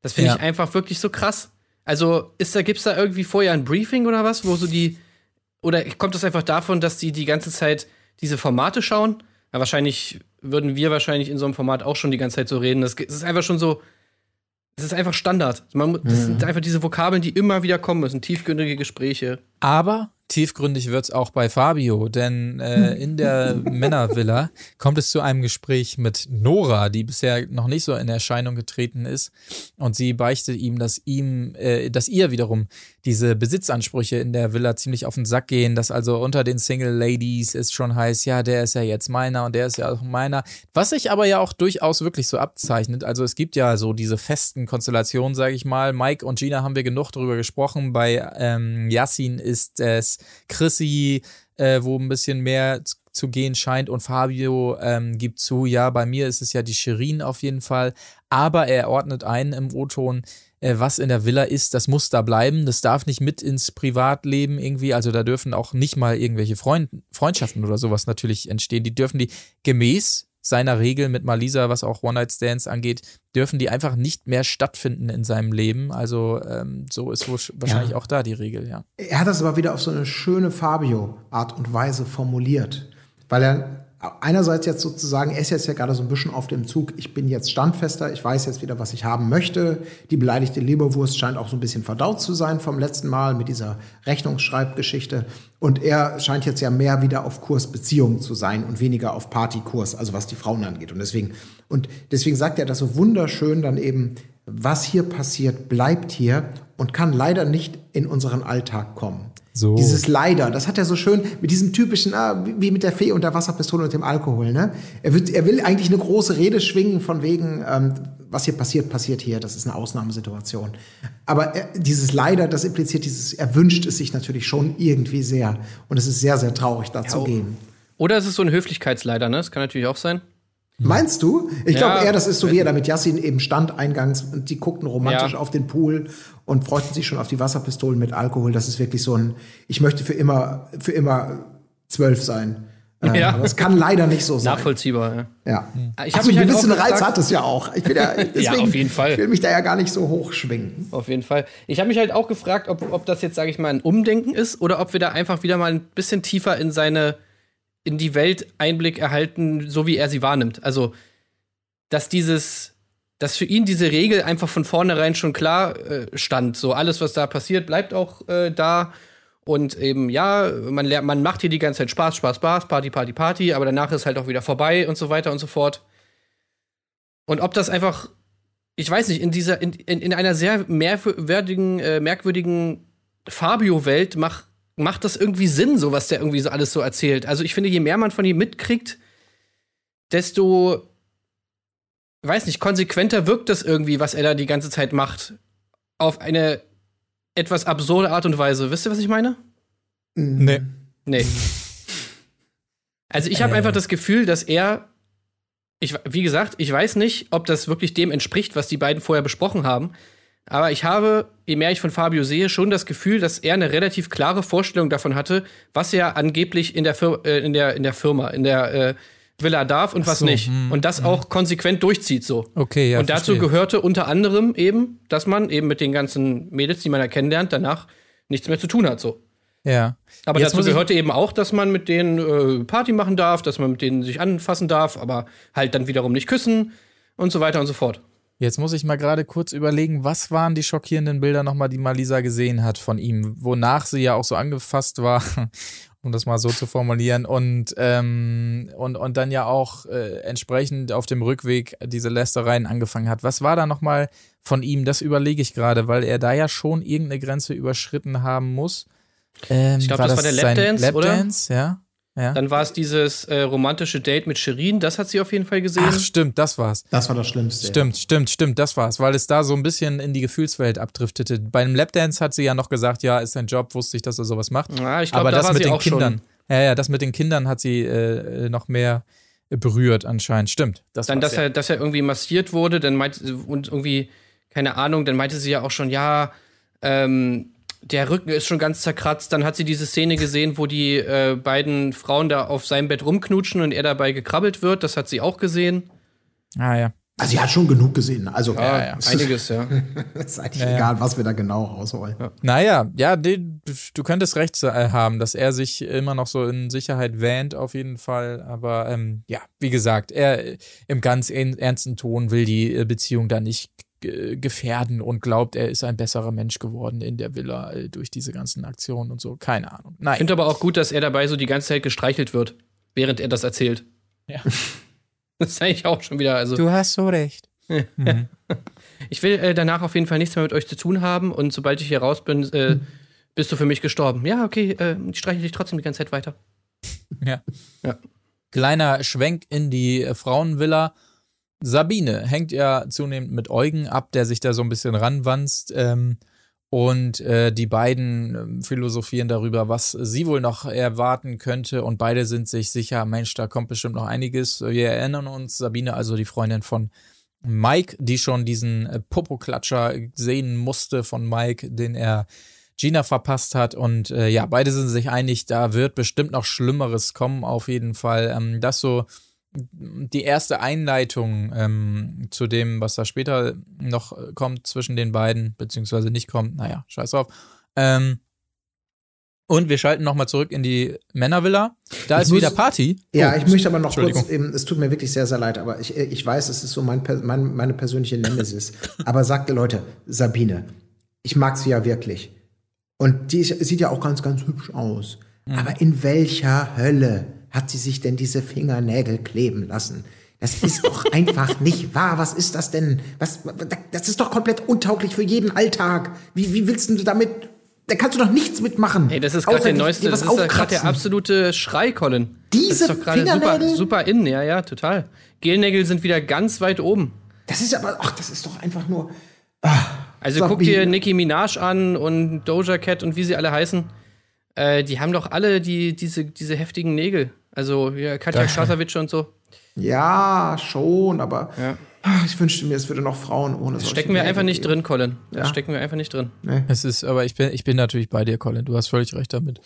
Das finde Ja. ich einfach wirklich so krass. Also, ist da, gibt's da irgendwie vorher ein Briefing oder was, wo so die, oder kommt das einfach davon, dass die die ganze Zeit diese Formate schauen? Ja, wahrscheinlich würden wir wahrscheinlich in so einem Format auch schon die ganze Zeit so reden. Das, das ist einfach schon so, das ist einfach Standard. Man, das sind einfach diese Vokabeln, die immer wieder kommen müssen. Tiefgründige Gespräche. Aber tiefgründig wird's auch bei Fabio, denn äh, [LAUGHS] in der Männervilla kommt es zu einem Gespräch mit Nora, die bisher noch nicht so in Erscheinung getreten ist. Und sie beichtet ihm, dass ihm, äh, dass ihr wiederum diese Besitzansprüche in der Villa ziemlich auf den Sack gehen, dass also unter den Single Ladies es schon heißt, ja, der ist ja jetzt meiner und der ist ja auch meiner. Was sich aber ja auch durchaus wirklich so abzeichnet. Also es gibt ja so diese festen Konstellationen, sage ich mal. Mike und Gina haben wir genug darüber gesprochen. Bei ähm, Yassin ist es Chrissy, äh, wo ein bisschen mehr zu gehen scheint und Fabio ähm, gibt zu, ja, bei mir ist es ja die Shirin auf jeden Fall, aber er ordnet ein im O-Ton, äh, was in der Villa ist, das muss da bleiben, das darf nicht mit ins Privatleben irgendwie, also da dürfen auch nicht mal irgendwelche Freund Freundschaften oder sowas natürlich entstehen, die dürfen die gemäß seiner Regel mit Malisa, was auch One-Night-Stands angeht, dürfen die einfach nicht mehr stattfinden in seinem Leben. Also ähm, so ist wohl wahrscheinlich auch da die Regel, ja. Er hat das aber wieder auf so eine schöne Fabio-Art und Weise formuliert. Weil er einerseits jetzt sozusagen, er ist jetzt ja gerade so ein bisschen auf dem Zug, ich bin jetzt standfester, ich weiß jetzt wieder, was ich haben möchte. Die beleidigte Leberwurst scheint auch so ein bisschen verdaut zu sein vom letzten Mal mit dieser Rechnungsschreibgeschichte. Und er scheint jetzt ja mehr wieder auf Kurs Beziehungen zu sein und weniger auf Partykurs, also was die Frauen angeht. Und deswegen, und deswegen sagt er das so wunderschön dann eben, was hier passiert, bleibt hier und kann leider nicht in unseren Alltag kommen. So. Dieses Leider, das hat er so schön mit diesem typischen, ah, wie mit der Fee und der Wasserpistole und dem Alkohol. Ne? Er, wird, er will eigentlich eine große Rede schwingen von wegen, ähm, was hier passiert, passiert hier. Das ist eine Ausnahmesituation. Aber er, dieses Leider, das impliziert dieses, er wünscht es sich natürlich schon irgendwie sehr. Und es ist sehr, sehr traurig, da zu gehen. Oder es ist so ein Höflichkeitsleider, ne? Das kann natürlich auch sein. Meinst du? Ich Ja. glaube eher, das ist so wie er da mit Yassin eben stand eingangs und die guckten romantisch Ja. auf den Pool und freuten sich schon auf die Wasserpistolen mit Alkohol. Das ist wirklich so ein, ich möchte für immer, für immer zwölf sein. Äh, Ja. Aber es kann leider nicht so sein. Nachvollziehbar, ja. Ja. Ich Ach hab so, mich einen halt gewissen auch Reiz gefragt- hat es ja auch. Ich, bin ja, [LAUGHS] deswegen, auf jeden Fall. ich will mich da ja gar nicht so hochschwingen. Auf jeden Fall. Ich habe mich halt auch gefragt, ob, ob das jetzt, sage ich mal, ein Umdenken ist oder ob wir da einfach wieder mal ein bisschen tiefer in seine, in die Welt Einblick erhalten, so wie er sie wahrnimmt. Also, dass dieses, dass für ihn diese Regel einfach von vornherein schon klar äh, stand. So alles, was da passiert, bleibt auch äh, da. Und eben, ja, man, man macht hier die ganze Zeit Spaß, Spaß, Spaß, Party, Party, Party, aber danach ist halt auch wieder vorbei und so weiter und so fort. Und ob das einfach ich weiß nicht, in dieser, in, in, in einer sehr merkwürdigen, äh, merkwürdigen Fabio-Welt macht, macht das irgendwie Sinn, so was der irgendwie so alles so erzählt. Also ich finde, je mehr man von ihm mitkriegt, desto, weiß nicht, konsequenter wirkt das irgendwie, was er da die ganze Zeit macht. Auf eine etwas absurde Art und Weise. Wisst ihr, was ich meine? Nee. Nee. Also ich habe einfach das Gefühl, dass er, ich, wie gesagt, ich weiß nicht, ob das wirklich dem entspricht, was die beiden vorher besprochen haben. Aber ich habe, je mehr ich von Fabio sehe, schon das Gefühl, dass er eine relativ klare Vorstellung davon hatte, was er angeblich in der, Fir äh, in der, in der Firma, in der äh, Villa darf und was so, nicht. hm, und das auch konsequent durchzieht so. Okay, ja. und dazu verstehe. gehörte unter anderem eben, dass man eben mit den ganzen Mädels, die man da kennenlernt, danach nichts mehr zu tun hat so. Ja. Aber Jetzt dazu gehörte eben auch, dass man mit denen äh, Party machen darf, dass man mit denen sich anfassen darf, aber halt dann wiederum nicht küssen und so weiter und so fort. Jetzt muss ich mal gerade kurz überlegen, was waren die schockierenden Bilder nochmal, die Malisa gesehen hat von ihm, wonach sie ja auch so angefasst war, um das mal so zu formulieren, und, ähm, und, und dann ja auch äh, entsprechend auf dem Rückweg diese Lästereien angefangen hat. Was war da nochmal von ihm? Das überlege ich gerade, weil er da ja schon irgendeine Grenze überschritten haben muss. Ähm, Ich glaub, das war der sein Lapdance, oder? Lapdance, ja. Ja. Dann war es dieses äh, romantische Date mit Shirin, das hat sie auf jeden Fall gesehen. Ach, stimmt, das war's. Das war das Schlimmste. Stimmt, stimmt, stimmt, das war's, weil es da so ein bisschen in die Gefühlswelt abdriftete. Bei einem Lapdance hat sie ja noch gesagt, ja, ist sein Job, wusste ich, dass er sowas macht. Ja, ich glaube, Aber da das war mit sie den auch Kindern, schon. ja, ja, das mit den Kindern hat sie äh, noch mehr berührt anscheinend. Stimmt, das Dann, war's, dass ja. er, dass er irgendwie massiert wurde, dann meinte und irgendwie, keine Ahnung, dann meinte sie ja auch schon, ja, ähm, der Rücken ist schon ganz zerkratzt. Dann hat sie diese Szene gesehen, wo die äh, beiden Frauen da auf seinem Bett rumknutschen und er dabei gekrabbelt wird. Das hat sie auch gesehen. Ah ja. Also, sie hat schon genug gesehen. Also, Ja, ja. [LAUGHS] einiges, ja. [LAUGHS] ist eigentlich Ja, ja. egal, was wir da genau rausholen. Naja, ja, die, du könntest recht äh, haben, dass er sich immer noch so in Sicherheit wähnt, auf jeden Fall. Aber ähm, ja, wie gesagt, er im ganz en- ernsten Ton will die äh, Beziehung da nicht gefährden und glaubt, er ist ein besserer Mensch geworden in der Villa äh, durch diese ganzen Aktionen und so. Keine Ahnung. Ich Nein. finde aber auch gut, dass er dabei so die ganze Zeit gestreichelt wird, während er das erzählt. Ja. [LAUGHS] Das ist eigentlich auch schon wieder, also. Du hast so recht. [LAUGHS] Ich will äh, danach auf jeden Fall nichts mehr mit euch zu tun haben und sobald ich hier raus bin, äh, bist du für mich gestorben. Ja, okay, äh, ich streiche dich trotzdem die ganze Zeit weiter. Ja. Ja. Kleiner Schwenk in die äh, Frauenvilla. Sabine hängt ja zunehmend mit Eugen ab, der sich da so ein bisschen ranwanzt. Ähm, und äh, die beiden ähm, philosophieren darüber, was sie wohl noch erwarten könnte. Und beide sind sich sicher, Mensch, da kommt bestimmt noch einiges. Wir erinnern uns, Sabine, also die Freundin von Mike, die schon diesen äh, Popoklatscher sehen musste von Mike, den er Gina verpasst hat. Und äh, ja, beide sind sich einig, da wird bestimmt noch Schlimmeres kommen, auf jeden Fall. Ähm, das so die erste Einleitung ähm, zu dem, was da später noch kommt zwischen den beiden, beziehungsweise nicht kommt. Naja, scheiß drauf. Ähm, und wir schalten nochmal zurück in die Männervilla. Da Ich ist muss- wieder Party. Ja, Oh, ich möchte aber noch kurz, eben, es tut mir wirklich sehr, sehr leid, aber ich, ich weiß, es ist so mein, mein, meine persönliche Nemesis. [LAUGHS] aber sagte Leute, Sabine, ich mag sie ja wirklich. Und die sieht ja auch ganz, ganz hübsch aus. Mhm. Aber in welcher Hölle hat sie sich denn diese Fingernägel kleben lassen? Das ist doch [LAUGHS] einfach nicht wahr. Was ist das denn? Was, das ist doch komplett untauglich für jeden Alltag. Wie, wie willst du damit? Da kannst du doch nichts mitmachen. Ey, das ist gerade der neueste, das ist gerade der absolute Schrei, Colin. das Diese ist doch gerade super, Fingernägel? super in, ja, ja, total. Gelnägel sind wieder ganz weit oben. Das ist aber, ach, das ist doch einfach nur. Also Sabine. guck dir Nicki Minaj an und Doja Cat und wie sie alle heißen. Äh, die haben doch alle die, diese, diese heftigen Nägel. Also ja, Katja Krasavitsch und so. Ja, schon, aber Ja. ach, ich wünschte mir, es würde noch Frauen ohne solche Stecken wir einfach nicht geben. drin, Colin. Das Ja. stecken wir einfach nicht drin. Es ist, aber ich bin, ich bin natürlich bei dir, Colin. Du hast völlig recht damit.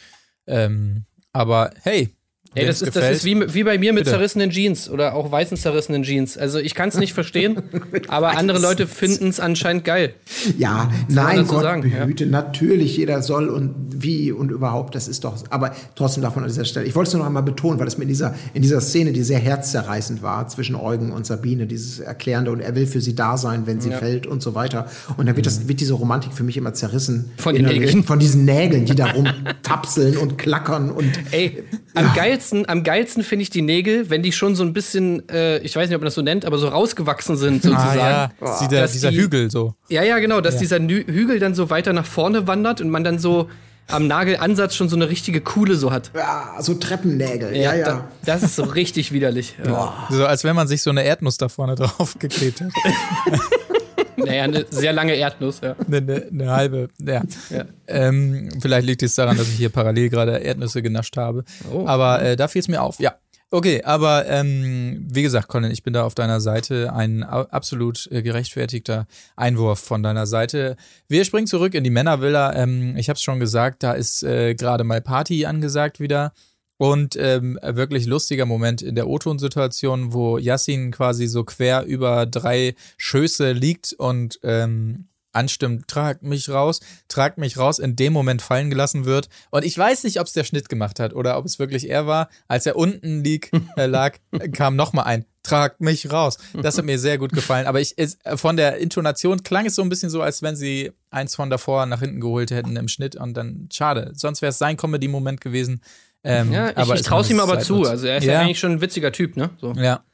Ähm, aber hey, Ey, das ist, das ist wie, wie bei mir mit Bitte. zerrissenen Jeans oder auch weißen zerrissenen Jeans. Also ich kann es nicht verstehen, [LAUGHS] aber andere Leute finden es anscheinend geil. Ja, nein, dazu Gott sagen, ja. behüte. Natürlich, jeder soll und wie und überhaupt, das ist doch. Aber trotzdem davon an dieser Stelle. Ich wollte es nur noch einmal betonen, weil es mir in dieser, in dieser Szene, die sehr herzzerreißend war, zwischen Eugen und Sabine, dieses Erklärende und er will für sie da sein, wenn sie fällt und so weiter. Und dann wird, das, wird diese Romantik für mich immer zerrissen. Von den. Nägeln. Von diesen Nägeln, die da rumtapseln und klackern und. Ey, am geilsten, am geilsten finde ich die Nägel, wenn die schon so ein bisschen, äh, ich weiß nicht, ob man das so nennt, aber so rausgewachsen sind sozusagen. Ah, ja. Dass dieser die- Hügel so. Ja, ja, genau, dass dieser Nü Hügel dann so weiter nach vorne wandert und man dann so am Nagelansatz schon so eine richtige Kuhle so hat. Ja, so Treppennägel. Ja, ja. da- Das ist so richtig widerlich. Ja. So als wenn man sich so eine Erdnuss da vorne drauf geklebt hat. [LAUGHS] [LAUGHS] Naja, eine sehr lange Erdnuss, ja. Eine, eine, eine halbe, ja. Ja. Ähm, vielleicht liegt es daran, dass ich hier parallel gerade Erdnüsse genascht habe. Oh. Aber äh, da fiel es mir auf, ja. Okay, aber ähm, wie gesagt, Colin, ich bin da auf deiner Seite. Ein absolut äh, gerechtfertigter Einwurf von deiner Seite. Wir springen zurück in die Männervilla. Ähm, ich habe es schon gesagt, da ist äh, gerade mal Party angesagt wieder. Und ähm, wirklich lustiger Moment in der O-Ton-Situation, wo Yassin quasi so quer über drei Schöße liegt und ähm, anstimmt, trag mich raus, trag mich raus, in dem Moment fallen gelassen wird. Und ich weiß nicht, ob es der Schnitt gemacht hat oder ob es wirklich er war. Als er unten lieg, äh, [LAUGHS] lag, kam noch mal ein, trag mich raus. Das hat mir sehr gut gefallen. Aber ich, es, äh, von der Intonation klang es so ein bisschen so, als wenn sie eins von davor nach hinten geholt hätten im Schnitt. Und dann, schade. Sonst wäre es sein Comedy-Moment gewesen. Ähm, Ja, ich, aber ich traue ihm aber zu. Also er ist ja. eigentlich schon ein witziger Typ, ne? So. Ja.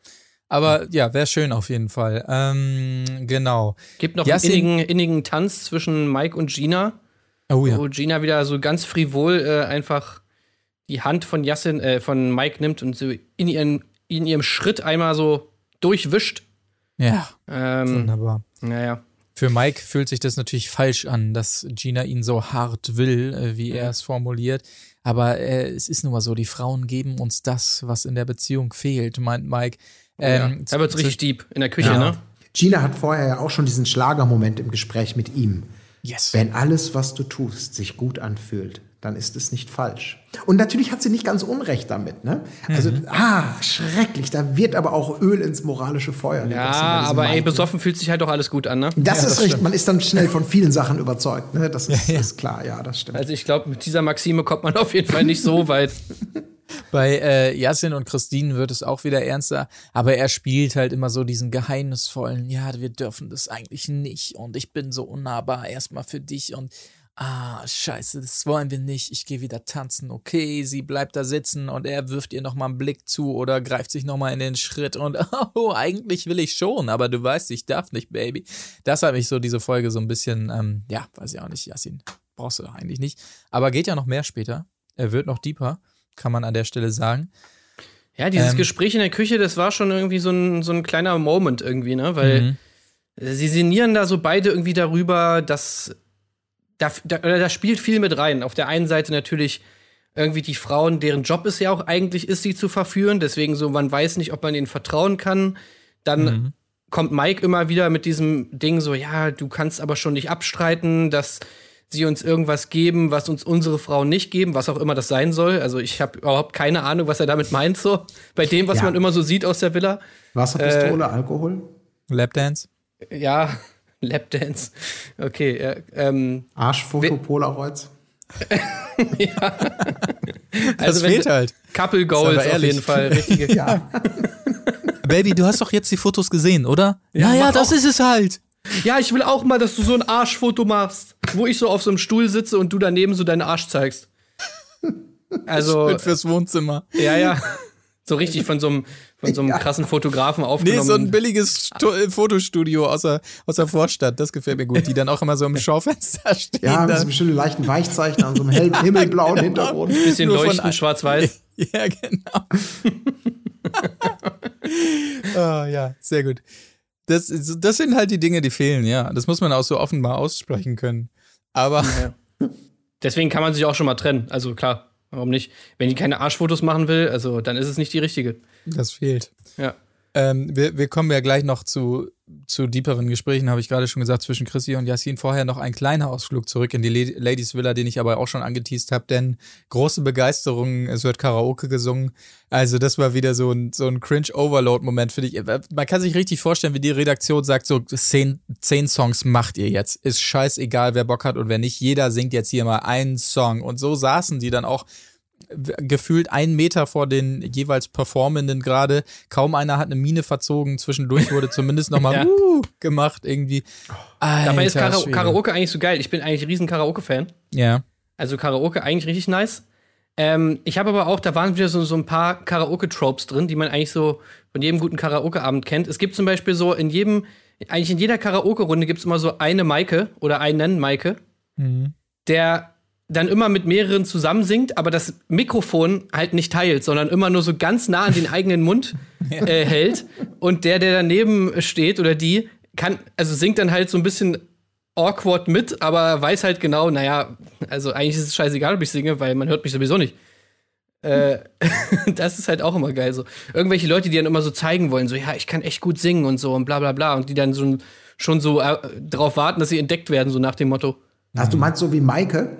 Aber ja, wäre schön auf jeden Fall. Ähm, genau. Gibt noch Yassin- einen innigen, innigen Tanz zwischen Mike und Gina, Oh ja. wo Gina wieder so ganz frivol äh, einfach die Hand von Yassin, äh, von Mike nimmt und so in, ihren, in ihrem Schritt einmal so durchwischt. Ja, Ähm, wunderbar. naja. Für Mike fühlt sich das natürlich falsch an, dass Gina ihn so hart will, äh, wie er es formuliert. Aber äh, es ist nun mal so, die Frauen geben uns das, was in der Beziehung fehlt, meint Mike. Ähm, ja. Da wird's richtig deep in der Küche, Ja. ne? Gina hat vorher ja auch schon diesen Schlagermoment im Gespräch mit ihm. Yes. Wenn alles, was du tust, sich gut anfühlt, dann ist es nicht falsch. Und natürlich hat sie nicht ganz Unrecht damit, ne? Also, Mhm. ah, schrecklich. Da wird aber auch Öl ins moralische Feuer. Ja, Das ja aber ey, besoffen fühlt sich halt doch alles gut an, ne? Das ist richtig. Man ist dann schnell von vielen Sachen überzeugt, ne? Das [LAUGHS] ist, ist klar, ja, das stimmt. Also ich glaube, mit dieser Maxime kommt man auf jeden Fall nicht so [LAUGHS] weit. Bei äh, Yasin und Christine wird es auch wieder ernster, aber er spielt halt immer so diesen geheimnisvollen, ja, wir dürfen das eigentlich nicht und ich bin so unnahbar erstmal für dich und ah, scheiße, das wollen wir nicht, ich gehe wieder tanzen, okay, sie bleibt da sitzen und er wirft ihr nochmal einen Blick zu oder greift sich nochmal in den Schritt und [LAUGHS] oh, eigentlich will ich schon, aber du weißt, ich darf nicht, Baby. Das hat mich so diese Folge so ein bisschen, ähm, ja, weiß ich auch nicht, Yasin, brauchst du doch eigentlich nicht, aber geht ja noch mehr später, er wird noch deeper kann man an der Stelle sagen. Ja, dieses Ähm. Gespräch in der Küche, das war schon irgendwie so ein, so ein kleiner Moment irgendwie, ne? Weil sie sinnieren da so beide irgendwie darüber, dass da, da, oder da spielt viel mit rein. Auf der einen Seite natürlich irgendwie die Frauen, deren Job es ja auch eigentlich ist, sie zu verführen. Deswegen so, man weiß nicht, ob man ihnen vertrauen kann. Dann kommt Mike immer wieder mit diesem Ding so, ja, du kannst aber schon nicht abstreiten, dass sie uns irgendwas geben, was uns unsere Frauen nicht geben, was auch immer das sein soll. Also ich habe überhaupt keine Ahnung, was er damit meint so. Bei dem, was Ja. man immer so sieht aus der Villa. Wasserpistole, Äh, Alkohol, Lapdance? Ja, [LAUGHS] Lapdance. Okay, äh, ähm, Arschfoto, Polaroids. [LAUGHS] [LAUGHS] Das also fehlt halt. Couple Goals auf jeden Fall. Richtige. Ja, Baby, du hast doch jetzt die Fotos gesehen, oder? Ja, ja, das ist es halt. Ja, ich will auch mal, dass du so ein Arschfoto machst, wo ich so auf so einem Stuhl sitze und du daneben so deinen Arsch zeigst. Also, Schön fürs Wohnzimmer. ja, ja. So richtig von so einem, von so einem [LAUGHS] krassen Fotografen Nee, aufgenommen. so ein billiges Sto äh, Fotostudio aus der, aus der Vorstadt. Das gefällt mir gut. Die dann auch immer so im [LAUGHS] Schaufenster stehen. ja mit so einem schönen leichten Weichzeichen an so einem hell, [LAUGHS] himmelblauen Hintergrund. bisschen nur leuchten, ein- schwarz-weiß. Ja, genau. oh, ja, sehr gut. Das, das sind halt die Dinge, die fehlen, ja. Das muss man auch so offenbar aussprechen können. Aber Deswegen kann man sich auch schon mal trennen. Also klar, warum nicht? Wenn die keine Arschfotos machen will, also dann ist es nicht die richtige. das fehlt. Ja. Ähm, wir, wir kommen ja gleich noch zu zu deeperen Gesprächen, habe ich gerade schon gesagt, zwischen Chrissy und Yassin vorher noch ein kleiner Ausflug zurück in die La- Ladies Villa, den ich aber auch schon angeteased habe, denn große Begeisterung, es wird Karaoke gesungen. Also das war wieder so ein, so ein Cringe-Overload-Moment für dich. Man kann sich richtig vorstellen, wie die Redaktion sagt, so zehn, zehn Songs macht ihr jetzt. Ist scheißegal, wer Bock hat und wer nicht. Jeder singt jetzt hier mal einen Song. Und so saßen die dann auch gefühlt einen Meter vor den jeweils Performenden gerade. Kaum einer hat eine Mine verzogen. Zwischendurch wurde zumindest nochmal [LAUGHS] Ja. uh, gemacht irgendwie. Dabei ist Alter Kara Schwede. Karaoke eigentlich so geil. Ich bin eigentlich ein riesen Karaoke-Fan. Ja. Also Karaoke eigentlich richtig nice. Ähm, ich habe aber auch, da waren wieder so, so ein paar Karaoke-Tropes drin, die man eigentlich so von jedem guten Karaoke-Abend kennt. Es gibt zum Beispiel so in jedem, eigentlich in jeder Karaoke-Runde gibt es immer so eine Maike oder einen Maike, der dann immer mit mehreren zusammen singt, aber das Mikrofon halt nicht teilt, sondern immer nur so ganz nah an den eigenen Mund [LAUGHS] äh, hält. Und der, der daneben steht oder die, kann, also singt dann halt so ein bisschen awkward mit, aber weiß halt genau, naja, also eigentlich ist es scheißegal, ob ich singe, weil man hört mich sowieso nicht. Äh, [LAUGHS] das ist halt auch immer geil. So. Irgendwelche Leute, die dann immer so zeigen wollen, so, ja, ich kann echt gut singen und so und bla bla bla. Und die dann so, schon so äh, darauf warten, dass sie entdeckt werden, so nach dem Motto. Also du meinst so wie Maike?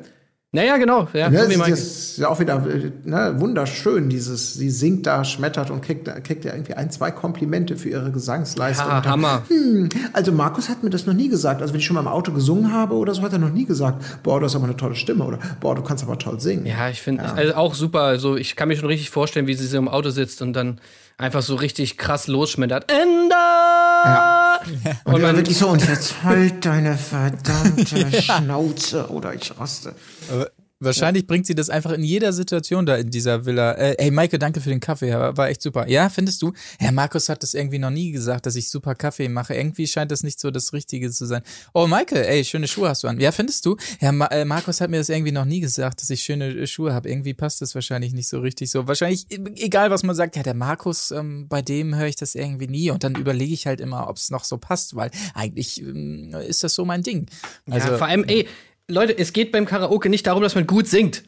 Naja, genau. Ja, Ne, so Mike. ist ja auch wieder ne, wunderschön, dieses, sie singt da, schmettert und kriegt, kriegt ja irgendwie ein, zwei Komplimente für ihre Gesangsleistung. Ja, dann, Hammer. Also Markus hat mir das noch nie gesagt. Also wenn ich schon mal im Auto gesungen habe oder so, hat er noch nie gesagt, boah, du hast aber eine tolle Stimme oder boah, du kannst aber toll singen. Ja, ich finde also auch super. Also ich kann mir schon richtig vorstellen, wie sie so im Auto sitzt und dann einfach so richtig krass losschmettert. Ender! Ja. Und, Und dann wirklich so, und jetzt [LAUGHS] halt deine verdammte Schnauze oder ich raste. Aber Wahrscheinlich bringt sie das einfach in jeder Situation da in dieser Villa. Äh, ey, Maike, danke für den Kaffee, war echt super. Ja, findest du? Herr Markus hat das irgendwie noch nie gesagt, dass ich super Kaffee mache. Irgendwie scheint das nicht so das Richtige zu sein. Oh, Maike, ey, schöne Schuhe hast du an. Ja, findest du? Herr Ma äh, Markus hat mir das irgendwie noch nie gesagt, dass ich schöne äh, Schuhe habe. Irgendwie passt das wahrscheinlich nicht so richtig so. Wahrscheinlich, e- egal was man sagt, ja, der Markus, ähm, bei dem höre ich das irgendwie nie. Und dann überlege ich halt immer, ob es noch so passt, weil eigentlich ähm, ist das so mein Ding. Also, ja, vor allem, ey, Leute, es geht beim Karaoke nicht darum, dass man gut singt.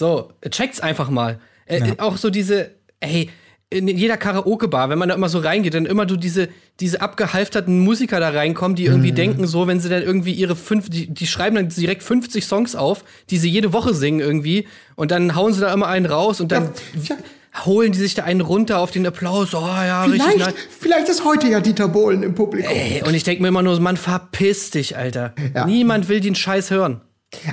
So, checkt's einfach mal. Äh, äh, Auch so diese, ey, in jeder Karaoke-Bar, wenn man da immer so reingeht, dann immer du diese, diese abgehalfterten Musiker da reinkommen, die irgendwie denken, so, wenn sie dann irgendwie ihre fünf, die, die schreiben dann direkt 50 Songs auf, die sie jede Woche singen irgendwie, und dann hauen sie da immer einen raus und dann Ja, holen die sich da einen runter auf den Applaus. Oh ja, richtig Vielleicht, nice. vielleicht ist heute ja Dieter Bohlen im Publikum. Ey, und ich denke mir immer nur, Mann, verpiss dich, Alter. Ja. Niemand will den Scheiß hören.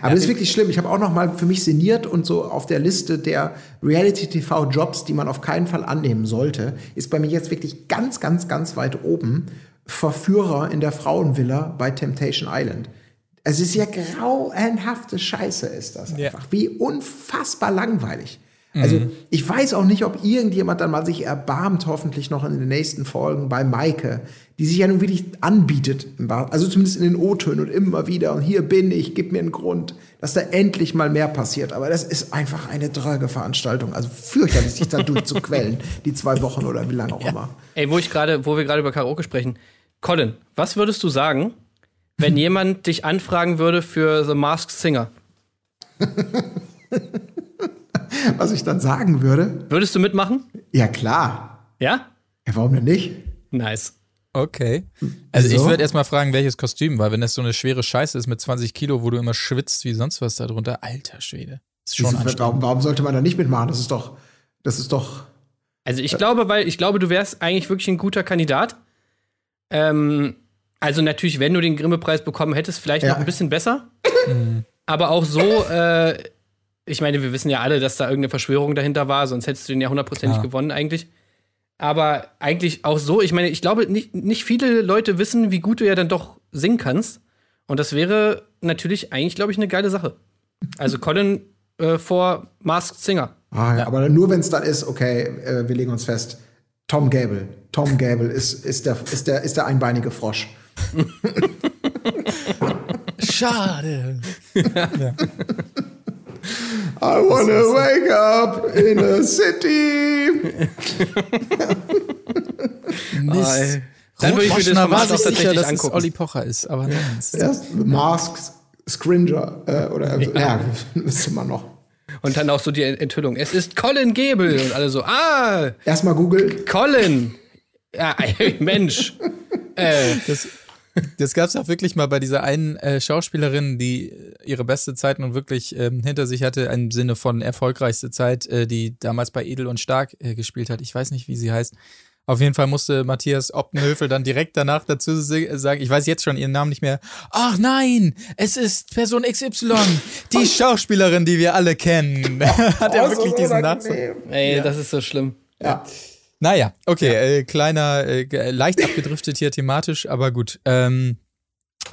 Aber das ist wirklich schlimm. Ich habe auch noch mal für mich sinniert und so auf der Liste der Reality-TV-Jobs, die man auf keinen Fall annehmen sollte, ist bei mir jetzt wirklich ganz, ganz, ganz weit oben Verführer in der Frauenvilla bei Temptation Island. Es ist ja grauenhafte Scheiße, ist das Ja. einfach. Wie unfassbar langweilig. Also ich weiß auch nicht, ob irgendjemand dann mal sich erbarmt, hoffentlich noch in den nächsten Folgen bei Maike, die sich ja nun wirklich anbietet, also zumindest in den O-Tönen und immer wieder und hier bin ich, gib mir einen Grund, dass da endlich mal mehr passiert. Aber das ist einfach eine dröge Veranstaltung. Also fürchterlich, sich da [LAUGHS] durchzuquellen, die zwei Wochen oder wie lange auch immer. Ey, wo ich gerade, wo wir gerade über Karaoke sprechen. Colin, was würdest du sagen, wenn [LAUGHS] jemand dich anfragen würde für The Masked Singer? [LAUGHS] [LAUGHS] Was ich dann sagen würde, Würdest du mitmachen? ja klar, Ja? ja, warum denn nicht? Nice. Okay. Also ich So? würde erstmal fragen, welches Kostüm, weil wenn das so eine schwere Scheiße ist mit 20 Kilo, wo du immer schwitzt wie sonst was darunter, alter Schwede. Ist schon Wieso- warum, warum sollte man da nicht mitmachen? Das ist doch, das ist doch, Also ich glaube, weil ich glaube, du wärst eigentlich wirklich ein guter Kandidat. Ähm, also natürlich, wenn du den Grimme-Preis bekommen hättest, vielleicht Ja. noch ein bisschen besser. [LAUGHS] Aber auch so, äh, ich meine, wir wissen ja alle, dass da irgendeine Verschwörung dahinter war, sonst hättest du den ja hundertprozentig Klar. gewonnen eigentlich. Aber eigentlich auch so, ich meine, ich glaube, nicht, nicht viele Leute wissen, wie gut du ja dann doch singen kannst. Und das wäre natürlich eigentlich, glaube ich, eine geile Sache. Also Colin äh, vor Masked Singer. Ah, ja, aber nur wenn es dann ist, okay, äh, wir legen uns fest. Tom Gable. Tom Gable ist, ist, der, ist, der, ist der einbeinige Frosch. [LAUGHS] Schade. [LAUGHS] I wanna wake up in a city. Mist. Dann würde ich mir das Moschner war Format sich sicher, tatsächlich dass es angucken. Olli Pocher ist, aber nein. es ist- Erst Masks, Scringer, äh, oder, ja, müsste [LAUGHS] man noch. Und dann auch so die Enthüllung. Es ist Colin Gable. Und alle so, ah, Erstmal Google. Colin. Ja, ey, [LAUGHS] Mensch. äh, Das, das gab es auch wirklich mal bei dieser einen äh, Schauspielerin, die ihre beste Zeit nun wirklich ähm, hinter sich hatte, im Sinne von erfolgreichste Zeit, äh, die damals bei Edel und Stark äh, gespielt hat. Ich weiß nicht, wie sie heißt. Auf jeden Fall musste Matthias Optenhöfel dann direkt danach dazu sagen, ich weiß jetzt schon ihren Namen nicht mehr. Ach nein, es ist Person XY, die [LAUGHS] Schauspielerin, die wir alle kennen. [LAUGHS] Hat er wirklich diesen Nachsatz? ey, das ist so schlimm. Ja. Naja, okay, äh, kleiner, äh, ge- leicht abgedriftet hier thematisch, aber gut. Ähm,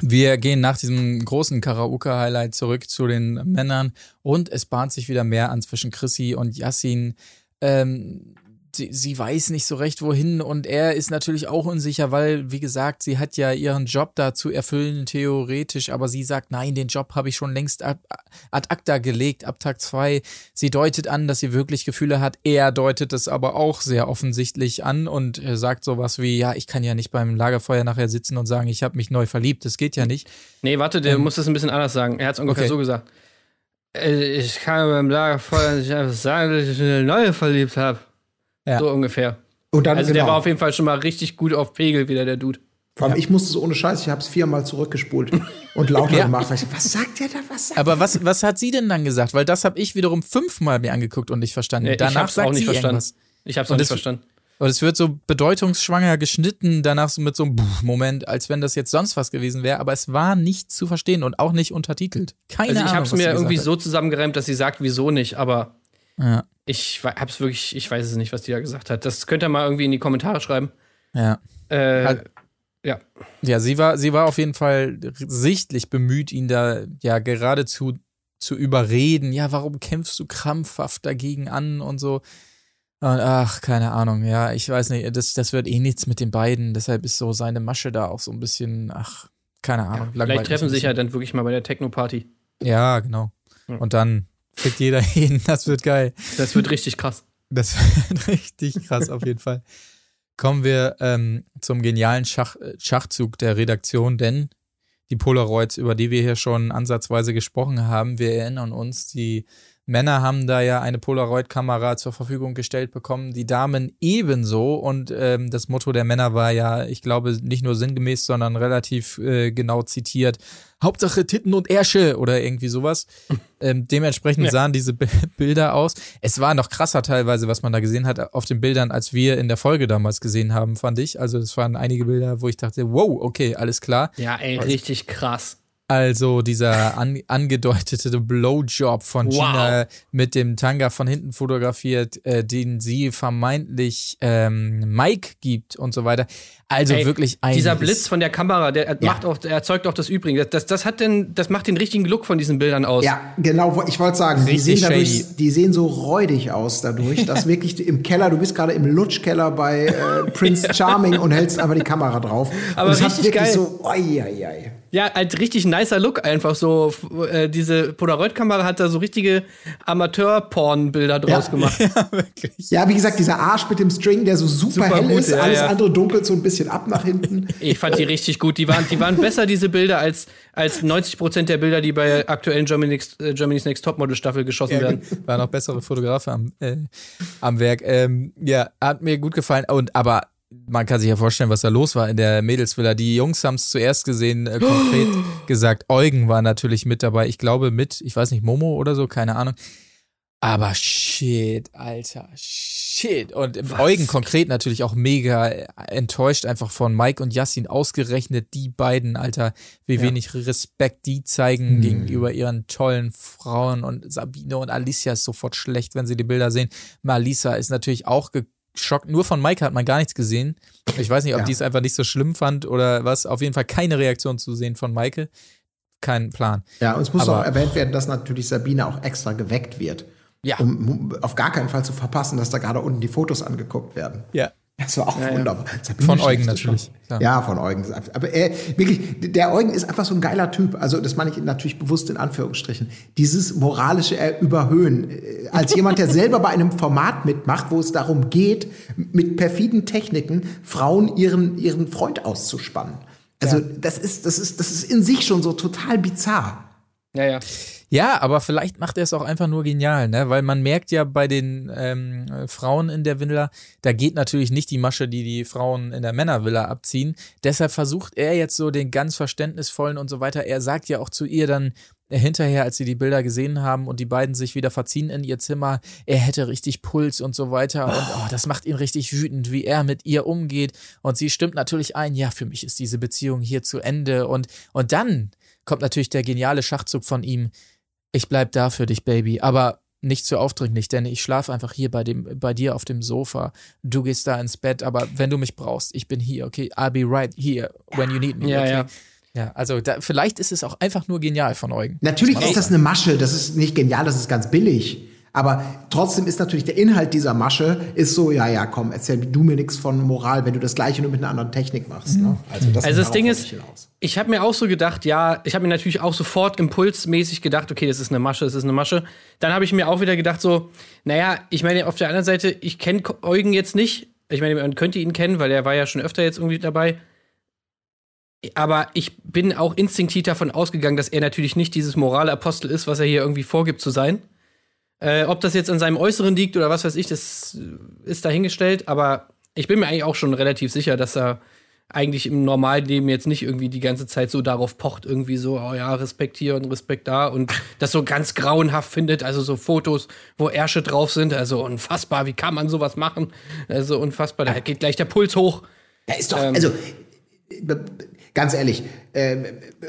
wir gehen nach diesem großen Karaoke-Highlight zurück zu den Männern und es bahnt sich wieder mehr an zwischen Chrissy und Yassin. Ähm, sie, sie weiß nicht so recht, wohin und er ist natürlich auch unsicher, weil, wie gesagt, sie hat ja ihren Job da zu erfüllen, theoretisch, aber sie sagt, nein, den Job habe ich schon längst ad, ad acta gelegt, ab Tag zwei. Sie deutet an, dass sie wirklich Gefühle hat. Er deutet es aber auch sehr offensichtlich an und sagt sowas wie, ja, ich kann ja nicht beim Lagerfeuer nachher sitzen und sagen, ich habe mich neu verliebt. Das geht ja nicht. Nee, warte, der muss das ein bisschen anders sagen. Er hat es ungefähr Okay. so gesagt. Äh, Ich kann beim Lagerfeuer nicht einfach sagen, dass ich eine neue verliebt habe. Ja. So ungefähr. Und dann, Also der genau. war auf jeden Fall schon mal richtig gut auf Pegel wieder, der Dude. Vor allem, ich musste so ohne Scheiß, ich habe es viermal zurückgespult und lauter [LAUGHS] Ja. gemacht. Ich, was sagt der da? Was sagt Aber was, was hat sie denn dann gesagt? Weil das habe ich wiederum fünfmal mir angeguckt und nicht verstanden. Nee, ich Danach hab's sagt auch nicht sie verstanden. irgendwas. Ich hab's auch Und nicht es- verstanden. Und es wird so bedeutungsschwanger geschnitten, danach so mit so einem Moment, als wenn das jetzt sonst was gewesen wäre, aber es war nicht zu verstehen und auch nicht untertitelt. Keine Also ich Ahnung. hab's was mir sie irgendwie gesagt so zusammengereimt, dass sie sagt, wieso nicht, aber hat. Ja, ich hab's wirklich, ich weiß es nicht, was die da gesagt hat. Das könnt ihr mal irgendwie in die Kommentare schreiben. ja. Äh, Halt- ja. Ja, sie war, sie war auf jeden Fall sichtlich bemüht, ihn da ja geradezu zu überreden. Ja, warum kämpfst du krampfhaft dagegen an und so. Und ach, keine Ahnung, ja, ich weiß nicht, das, das wird eh nichts mit den beiden. Deshalb ist so seine Masche da auch so ein bisschen, ach, keine Ahnung. langweilig Vielleicht treffen sie sich ja dann wirklich mal bei der Techno-Party. Ja, genau. Ja. Und dann fickt jeder [LAUGHS] jeden. Das wird geil. Das wird richtig krass. Das [LAUGHS] wird richtig krass auf jeden Fall. Kommen wir ähm, zum genialen Schach, äh, Schachzug der Redaktion, denn die Polaroids, über die wir hier schon ansatzweise gesprochen haben, wir erinnern uns, die Männer haben da ja eine Polaroid-Kamera zur Verfügung gestellt bekommen, die Damen ebenso. Und ähm, das Motto der Männer war ja, ich glaube, nicht nur sinngemäß, sondern relativ äh, genau zitiert, Hauptsache Titten und Ärsche oder irgendwie sowas. [LAUGHS] Ähm, dementsprechend Ja. sahen diese Bi- Bilder aus. Es war noch krasser teilweise, was man da gesehen hat auf den Bildern, als wir in der Folge damals gesehen haben, fand ich. Also es waren einige Bilder, wo ich dachte, wow, okay, alles klar. Ja, ey, richtig krass. Also dieser an, angedeutete Blowjob von Wow. Gina mit dem Tanga von hinten fotografiert, äh, den sie vermeintlich ähm, Mike gibt und so weiter. Also Ey, wirklich ein Dieser Blitz von der Kamera, der Ja. macht auch, der erzeugt auch das Übrige. Das, das, das hat denn, das macht den richtigen Look von diesen Bildern aus. Ja, genau, ich wollte sagen, die Richtig sehen, dadurch, shady. die sehen so räudig aus dadurch, dass [LAUGHS] wirklich im Keller, du bist gerade im Lutschkeller bei äh, Prince [LAUGHS] Charming und hältst einfach die Kamera drauf. Aber und es hat richtig wirklich geil. so, oi, oi, oi. Ja, halt richtig nicer Look einfach so. Äh, diese Polaroid-Kamera hat da so richtige Amateur-Porn-Bilder draus Ja. gemacht. [LAUGHS] wirklich. Ja, wie gesagt, dieser Arsch mit dem String, der so super, Super hell gut, ist, ja, alles ja. andere dunkelt so ein bisschen ab nach hinten. [LAUGHS] Ich fand die richtig gut. Die waren, die waren besser, diese Bilder, als, als 90% der Bilder, die bei der aktuellen Germany's, äh, Germany's Next Topmodel-Staffel geschossen werden. War noch bessere Fotografe am, äh, am Werk. Ähm, ja, hat mir gut gefallen. Und aber man kann sich ja vorstellen, was da los war in der Mädelsvilla. Die Jungs haben es zuerst gesehen, äh, konkret [GASPS] gesagt. Eugen war natürlich mit dabei. Ich glaube mit, ich weiß nicht, Momo oder so, keine Ahnung. Aber shit, Alter, shit. Und Eugen konkret natürlich auch mega enttäuscht einfach von Mike und Yassin. Ausgerechnet die beiden, Alter, wie wenig Respekt die zeigen gegenüber ihren tollen Frauen. Und Sabine und Alicia ist sofort schlecht, wenn sie die Bilder sehen. Malisa ist natürlich auch geschockt. Nur von Mike hat man gar nichts gesehen. Ich weiß nicht, ob Ja. die es einfach nicht so schlimm fand oder was. Auf jeden Fall keine Reaktion zu sehen von Maike. Kein Plan. Ja, und es muss Aber- auch erwähnt werden, dass natürlich Sabine auch extra geweckt wird. Ja. Um auf gar keinen Fall zu verpassen, dass da gerade unten die Fotos angeguckt werden. Ja. Das war auch wunderbar. Sabine Von Eugen natürlich, klar. Ja, von Eugen. Aber er, wirklich, der Eugen ist einfach so ein geiler Typ. Also, das meine ich natürlich bewusst in Anführungsstrichen. Dieses moralische äh, Überhöhen. Äh, Als jemand, der [LAUGHS] selber bei einem Format mitmacht, wo es darum geht, mit perfiden Techniken Frauen ihren, ihren Freund auszuspannen. Also, das ist, das ist, das ist in sich schon so total bizarr. Ja, ja. Ja, aber vielleicht macht er es auch einfach nur genial, ne? Weil man merkt ja bei den ähm, Frauen in der Villa, da geht natürlich nicht die Masche, die die Frauen in der Männervilla abziehen. Deshalb versucht er jetzt so den ganz verständnisvollen und so weiter. Er sagt ja auch zu ihr dann hinterher, als sie die Bilder gesehen haben und die beiden sich wieder verziehen in ihr Zimmer, er hätte richtig Puls und so weiter. Und oh, das macht ihn richtig wütend, wie er mit ihr umgeht. Und sie stimmt natürlich ein, ja, für mich ist diese Beziehung hier zu Ende. Und, und dann kommt natürlich der geniale Schachzug von ihm. Ich bleib da für dich, Baby, aber nicht zu aufdringlich, denn ich schlafe einfach hier bei dem, bei dir auf dem Sofa. Du gehst da ins Bett, aber wenn du mich brauchst, ich bin hier, okay? I'll be right here when you need me, Ja, okay? ja. Ja, also da, vielleicht ist es auch einfach nur genial von Eugen. Natürlich ist das eine Masche, das ist nicht genial, das ist ganz billig. Aber trotzdem ist natürlich der Inhalt dieser Masche ist so, ja, ja, komm, erzähl du mir nichts von Moral, wenn du das gleiche nur mit einer anderen Technik machst. Ne? Also das, Also das Ding ist, ich hinaus. ich habe mir auch so gedacht, ja, ich habe mir natürlich auch sofort impulsmäßig gedacht, okay, das ist eine Masche, das ist eine Masche. Dann habe ich mir auch wieder gedacht, so, naja, ich meine, auf der anderen Seite, ich kenne Eugen jetzt nicht. Ich meine, man könnte ihn kennen, weil er war ja schon öfter jetzt irgendwie dabei. Aber ich bin auch instinktiv davon ausgegangen, dass er natürlich nicht dieses Moralapostel ist, was er hier irgendwie vorgibt zu sein. Äh, ob das jetzt an seinem Äußeren liegt oder was weiß ich, das ist dahingestellt. Aber ich bin mir eigentlich auch schon relativ sicher, dass er eigentlich im normalen Leben jetzt nicht irgendwie die ganze Zeit so darauf pocht, irgendwie so, oh ja, Respekt hier und Respekt da und das so ganz grauenhaft findet, also so Fotos, wo Ärsche drauf sind, also unfassbar, wie kann man sowas machen? Also unfassbar, da geht gleich der Puls hoch. Da ist doch, Ähm. also äh, ganz ehrlich, äh,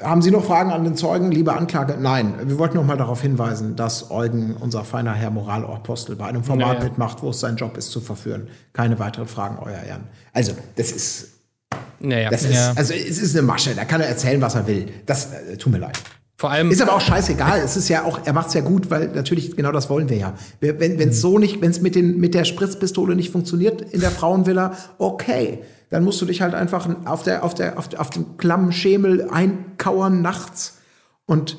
haben Sie noch Fragen an den Zeugen, liebe Anklage? Nein, wir wollten noch mal darauf hinweisen, dass Eugen, unser feiner Herr Moralapostel, bei einem Format Ja, ja. mitmacht, wo es sein Job ist, zu verführen. Keine weiteren Fragen, Euer Ehren. Also, das ist, Naja, das ist, Ja. also es ist eine Masche, da kann er erzählen, was er will. Das äh, tut mir leid. vor allem, Ist aber auch scheißegal. Es ist ja auch, er macht's ja gut, weil natürlich genau das wollen wir ja. Wenn es so nicht, wenn es mit den mit der Spritzpistole nicht funktioniert in der Frauenvilla, okay, dann musst du dich halt einfach auf der auf der auf, auf dem klammen Schemel einkauern nachts und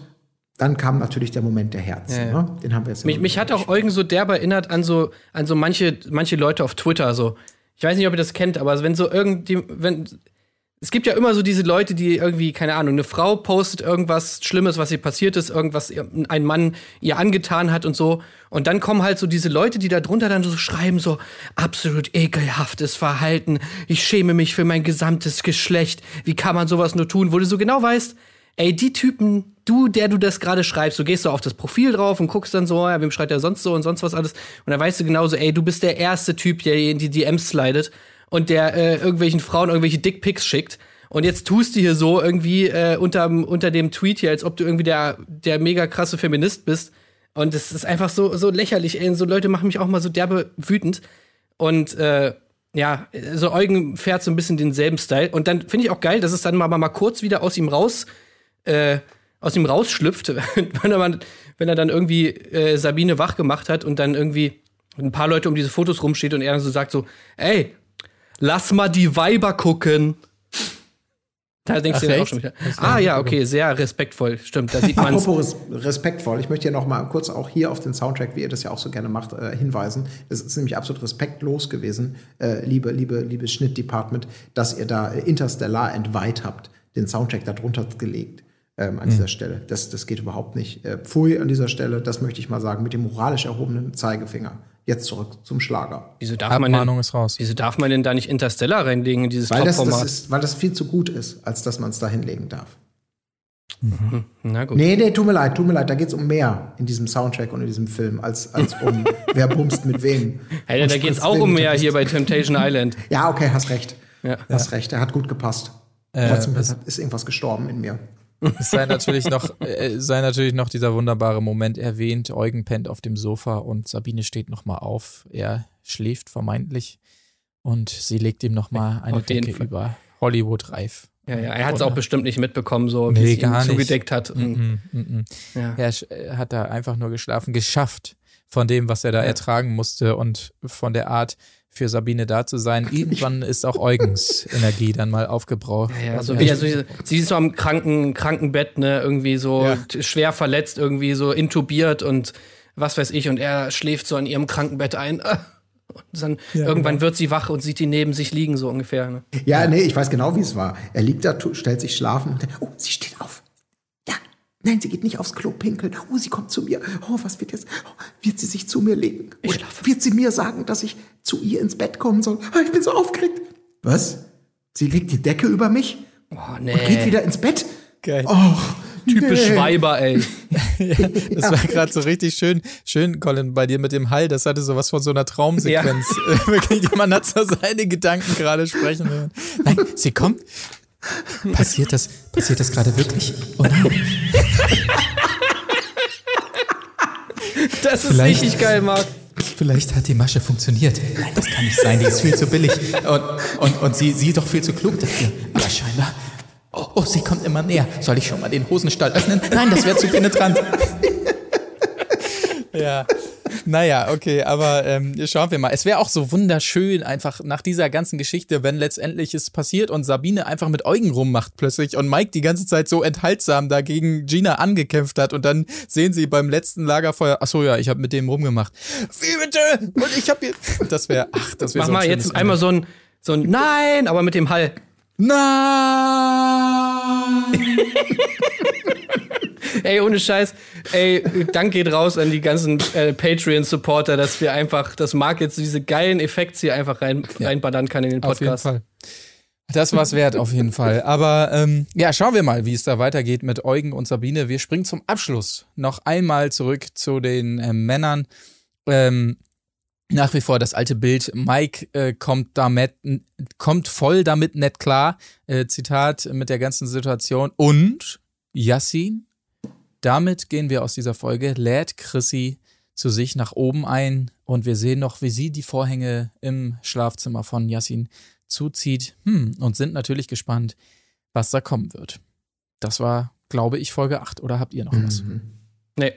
dann kam natürlich der Moment der Herzen. Ja, ja. Ne? Den haben wir jetzt. Mich, mich hat auch Eugen so derbe erinnert an so, an so manche, manche Leute auf Twitter. So. Ich weiß nicht, ob ihr das kennt, aber wenn so irgendwie, wenn. Es gibt ja immer so diese Leute, die irgendwie, keine Ahnung, eine Frau postet irgendwas Schlimmes, was ihr passiert ist, irgendwas ein Mann ihr angetan hat und so. Und dann kommen halt so diese Leute, die da drunter dann so schreiben, so absolut ekelhaftes Verhalten. Ich schäme mich für mein gesamtes Geschlecht. Wie kann man sowas nur tun? Wo du so genau weißt, ey, die Typen, du, der du das gerade schreibst, du gehst so auf das Profil drauf und guckst dann so, ja, wem schreibt er sonst so und sonst was alles. Und dann weißt du genauso, ey, du bist der erste Typ, der in die DMs slidet und der äh, irgendwelchen Frauen irgendwelche Dickpics schickt. Und jetzt tust du hier so irgendwie äh, unterm, unter dem Tweet hier, als ob du irgendwie der, der mega krasse Feminist bist. Und es ist einfach so, so lächerlich, ey. So Leute machen mich auch mal so derbe wütend. Und äh, ja, so Eugen fährt so ein bisschen denselben Style. Und dann finde ich auch geil, dass es dann mal, mal kurz wieder aus ihm raus, äh, aus ihm rausschlüpft, [LAUGHS] wenn er, mal, wenn er dann irgendwie äh, Sabine wach gemacht hat und dann irgendwie ein paar Leute um diese Fotos rumsteht und er dann so sagt so, ey, lass mal die Weiber gucken. Da denkst Ach, du auch echt? schon wieder. Ah ja, okay, sehr respektvoll. Stimmt, da sieht man Apropos res respektvoll, ich möchte ja noch mal kurz auch hier auf den Soundtrack, wie ihr das ja auch so gerne macht, äh, hinweisen. Es ist nämlich absolut respektlos gewesen, äh, liebe, liebe, liebe Schnittdepartment, dass ihr da äh, Interstellar entweiht habt, den Soundtrack da drunter gelegt ähm, an dieser Stelle. Das, das geht überhaupt nicht. Äh, pfui an dieser Stelle, das möchte ich mal sagen, mit dem moralisch erhobenen Zeigefinger. Jetzt zurück zum Schlager. Wieso darf, man denn, ist raus. wieso darf man denn da nicht Interstellar reinlegen in dieses Weil das, das ist, weil das viel zu gut ist, als dass man es da hinlegen darf. Na gut. Nee, nee, tut mir leid, tut mir leid, da geht es um mehr in diesem Soundtrack und in diesem Film, als, als um [LAUGHS] wer bumst mit wem. Hey, da geht's spritzt auch um mehr hier bei. Temptation Island. Ja, okay, hast recht. Ja. Hast recht, er hat gut gepasst. Äh, Trotzdem es- ist irgendwas gestorben in mir. Es sei natürlich noch, äh, sei natürlich noch dieser wunderbare Moment erwähnt. Eugen pennt auf dem Sofa und Sabine steht noch mal auf. Er schläft vermeintlich und sie legt ihm noch mal eine Decke Fall. über Hollywood reif. Ja, ja, er hat es auch bestimmt nicht mitbekommen, so wie Nee, es ihn gar nicht. zugedeckt hat. Und, Mhm, mhm. ja. Er äh, hat da einfach nur geschlafen, geschafft von dem, was er da ertragen musste und von der Art, für Sabine da zu sein. [LAUGHS] Irgendwann ist auch Eugens Energie dann mal aufgebraucht. Ja, Also er so, sie ist so am Kranken, Krankenbett, ne, irgendwie so Ja. schwer verletzt, irgendwie so intubiert und was weiß ich, und er schläft so an ihrem Krankenbett ein. [LAUGHS] Und dann irgendwann wird sie wach und sieht ihn neben sich liegen, so ungefähr. Ne? Ja, nee, ich weiß genau, wie es war. Er liegt da, stellt sich schlafen und denkt, oh, sie steht auf. Ja, Nein, sie geht nicht aufs Klo pinkeln. Oh, sie kommt zu mir. Oh, was wird jetzt? Oh, wird sie sich zu mir legen? Oder wird sie mir sagen, dass ich zu ihr ins Bett kommen soll? Ah, ich bin so aufgeregt. Was? Sie legt die Decke über mich Oh, und geht wieder ins Bett? Geil. Oh, Typisch nee. Weiber, ey. [LAUGHS] Das war gerade so richtig schön, schön, Colin, bei dir mit dem Hall. Das hatte sowas von so einer Traumsequenz. [LAUGHS] Wirklich, man hat so seine Gedanken gerade sprechen hören. Nein, sie kommt. [LAUGHS] Passiert das, passiert das gerade wirklich? Oh [LAUGHS] nein. Das ist Vielleicht- richtig geil, Marc. Vielleicht hat die Masche funktioniert. Nein, das kann nicht sein, die ist viel zu billig. Und, und, und sie, sie doch viel zu klug dafür. Aber scheinbar. Oh, oh, sie kommt immer näher. Soll ich schon mal den Hosenstall öffnen? Nein, das wäre zu penetrant. [LAUGHS] ja. Naja, okay, aber ähm, schauen wir mal. Es wäre auch so wunderschön, einfach nach dieser ganzen Geschichte, wenn letztendlich es passiert und Sabine einfach mit Eugen rummacht plötzlich und Mike die ganze Zeit so enthaltsam dagegen Gina angekämpft hat und dann sehen sie beim letzten Lagerfeuer, ach so ja, ich habe mit dem rumgemacht. Wie bitte? Und ich habe hier. Das wäre, ach, das wäre Mach so ein mal jetzt einmal so ein, so ein Nein, aber mit dem Hall. Nein! [LAUGHS] Ey, ohne Scheiß. Ey, Dank geht raus an die ganzen äh, Patreon-Supporter, dass wir einfach, dass Marc jetzt diese geilen Effekte hier einfach rein, reinballern kann in den Auf jeden Podcast. Fall. Das war's wert, auf jeden Fall. Aber ähm, ja, schauen wir mal, wie es da weitergeht mit Eugen und Sabine. Wir springen zum Abschluss noch einmal zurück zu den äh, Männern. Ähm, nach wie vor das alte Bild. Mike äh, kommt damit, kommt voll damit nicht klar. Äh, Zitat mit der ganzen Situation. Und Yassin, damit gehen wir aus dieser Folge, lädt Chrissy zu sich nach oben ein und wir sehen noch, wie sie die Vorhänge im Schlafzimmer von Yassin zuzieht hm, und sind natürlich gespannt, was da kommen wird. Das war, glaube ich, Folge 8 oder habt ihr noch was? Nee.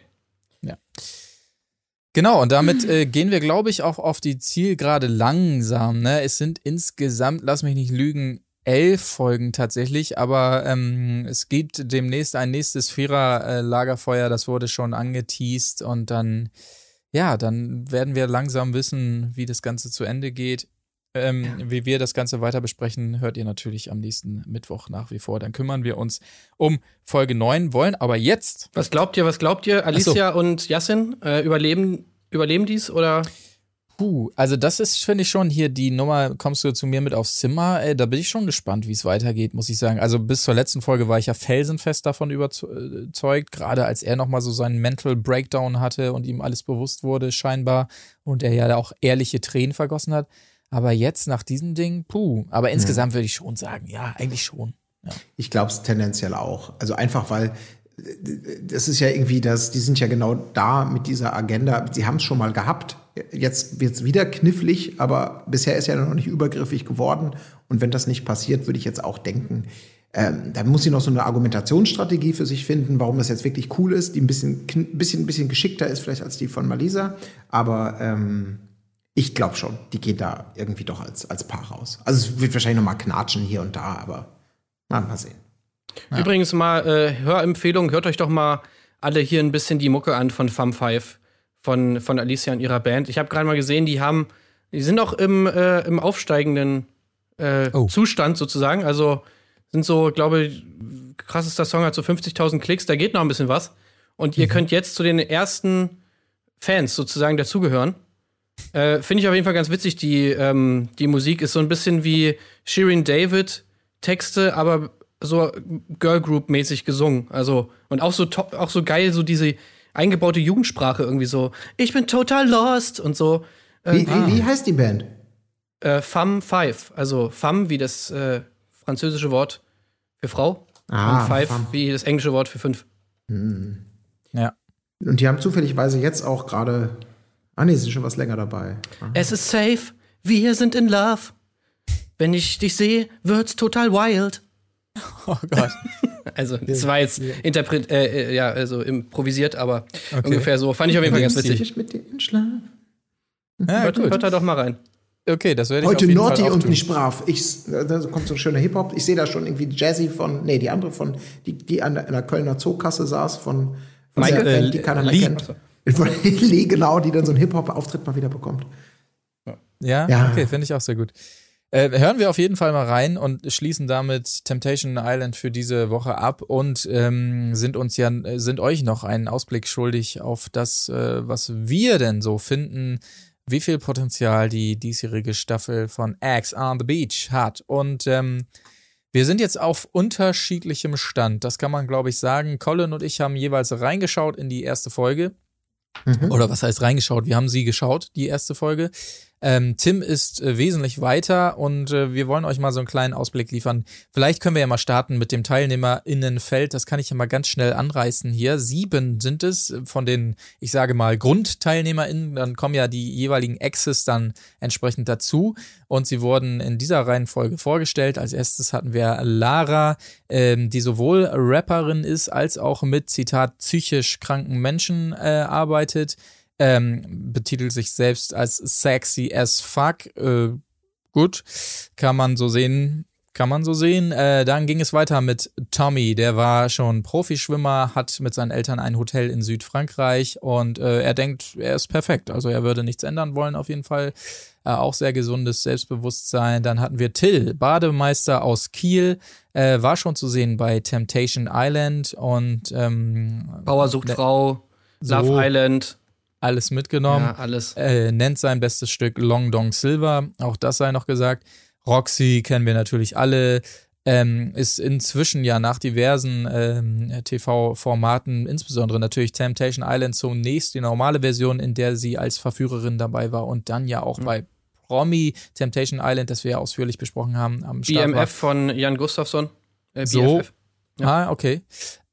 Genau, und damit äh, gehen wir, glaube ich, auch auf die Zielgerade langsam. Ne? Es sind insgesamt, lass mich nicht lügen, elf Folgen tatsächlich, aber ähm, es gibt demnächst ein nächstes Vierer-Lagerfeuer, das wurde schon angeteased und dann, ja, dann werden wir langsam wissen, wie das Ganze zu Ende geht. Ähm, Wie wir das Ganze weiter besprechen, hört ihr natürlich am nächsten Mittwoch nach wie vor. Dann kümmern wir uns um Folge 9, wollen aber jetzt Was glaubt ihr, was glaubt ihr? Alicia und Yassin äh, überleben, überleben dies oder? Puh, also das ist, finde ich schon hier die Nummer, kommst du zu mir mit aufs Zimmer, ey, da bin ich schon gespannt, wie es weitergeht, muss ich sagen. Also bis zur letzten Folge war ich ja felsenfest davon überzeugt, gerade als er nochmal so seinen Mental Breakdown hatte und ihm alles bewusst wurde, scheinbar, und er ja auch ehrliche Tränen vergossen hat. Aber jetzt nach diesem Ding, puh, aber insgesamt würde ich schon sagen, ja, eigentlich schon. Ich glaube es tendenziell auch. Also einfach, weil das ist ja irgendwie das, die sind ja genau da mit dieser Agenda. Sie haben es schon mal gehabt. Jetzt wird es wieder knifflig, aber bisher ist ja noch nicht übergriffig geworden. Und wenn das nicht passiert, würde ich jetzt auch denken, ähm, dann muss sie noch so eine Argumentationsstrategie für sich finden, warum das jetzt wirklich cool ist, die ein bisschen, bisschen, bisschen geschickter ist vielleicht als die von Malisa. Aber ähm, ich glaube schon, die geht da irgendwie doch als, als Paar raus. Also es wird wahrscheinlich noch mal knatschen hier und da, aber na, mal sehen. Übrigens mal äh, Hörempfehlung, hört euch doch mal alle hier ein bisschen die Mucke an von Fam 5 von, von Alicia und ihrer Band. Ich habe gerade mal gesehen, die haben, die sind auch im, äh, im aufsteigenden äh, Oh. Zustand sozusagen. Also sind so, glaube ich, krassester Song hat so 50.000 Klicks, da geht noch ein bisschen was. Und ihr könnt jetzt zu den ersten Fans sozusagen dazugehören. Äh, Finde ich auf jeden Fall ganz witzig. Die, ähm, die Musik ist so ein bisschen wie Shirin David Texte, aber so Girl Group mäßig gesungen. Also und auch so top, auch so geil so diese eingebaute Jugendsprache irgendwie so. Ich bin total lost und so. Wie, wie, wie heißt die Band? Äh, Femme Five, also Femme wie das äh, französische Wort für Frau Ah, und Five Femme. wie das englische Wort für fünf. Ja. Und die haben zufälligweise jetzt auch gerade. Ah, nee, sind schon was länger dabei. Es ist safe, wir sind in love. Wenn ich dich sehe, wird's total wild. [LAUGHS] Oh Gott. Also, das war jetzt interpret äh, äh, ja, also improvisiert, aber ungefähr so. Fand ich auf jeden Fall ganz witzig. Ich mit dir in Schlaf. Ja, Hört, gut. hört da doch mal rein. Okay, das werde ich auf Heute jeden naughty Fall und nicht brav. Ich, da kommt so ein schöner Hip-Hop. Ich sehe da schon irgendwie Jazzy von, nee, die andere von, die, die an der, der Kölner Zookasse saß, von, von Michael, der Band, die keiner mehr kennt. Von Lee, genau, die dann so einen Hip-Hop-Auftritt mal wieder bekommt. Ja, Ja. okay, finde ich auch sehr gut. Äh, hören wir auf jeden Fall mal rein und schließen damit Temptation Island für diese Woche ab und ähm, sind uns ja, sind euch noch einen Ausblick schuldig auf das, äh, was wir denn so finden, wie viel Potenzial die diesjährige Staffel von Eggs on the Beach hat. Und ähm, wir sind jetzt auf unterschiedlichem Stand. Das kann man, glaube ich, sagen. Colin und ich haben jeweils reingeschaut in die erste Folge. Mhm. Oder was heißt reingeschaut? Wir haben sie geschaut, die erste Folge. Ähm, Tim ist äh, wesentlich weiter und äh, wir wollen euch mal so einen kleinen Ausblick liefern. Vielleicht können wir ja mal starten mit dem TeilnehmerInnenfeld. Das kann ich ja mal ganz schnell anreißen hier. Sieben sind es von den, ich sage mal, GrundteilnehmerInnen. Dann kommen ja die jeweiligen Exes dann entsprechend dazu. Und sie wurden in dieser Reihenfolge vorgestellt. Als erstes hatten wir Lara, ähm, die sowohl Rapperin ist, als auch mit, Zitat, psychisch kranken Menschen äh, arbeitet ähm, betitelt sich selbst als sexy as fuck. Äh, gut, kann man so sehen. Kann man so sehen. Äh, dann ging es weiter mit Tommy. Der war schon Profischwimmer, hat mit seinen Eltern ein Hotel in Südfrankreich und äh, er denkt, er ist perfekt. Also er würde nichts ändern wollen auf jeden Fall. Äh, auch sehr gesundes Selbstbewusstsein. Dann hatten wir Till, Bademeister aus Kiel, äh, war schon zu sehen bei Temptation Island und ähm, Bauer sucht Frau, Love So. Island. Alles mitgenommen. Ja, alles. äh, nennt sein bestes Stück Long Dong Silver, auch das sei noch gesagt. Roxy kennen wir natürlich alle, ähm, ist inzwischen ja nach diversen ähm, TV-Formaten, insbesondere natürlich Temptation Island zunächst die normale Version, in der sie als Verführerin dabei war und dann ja auch bei Promi Temptation Island, das wir ja ausführlich besprochen haben, am Start. BMF von Jan Gustafsson. Äh, So. BFF. Ah, okay.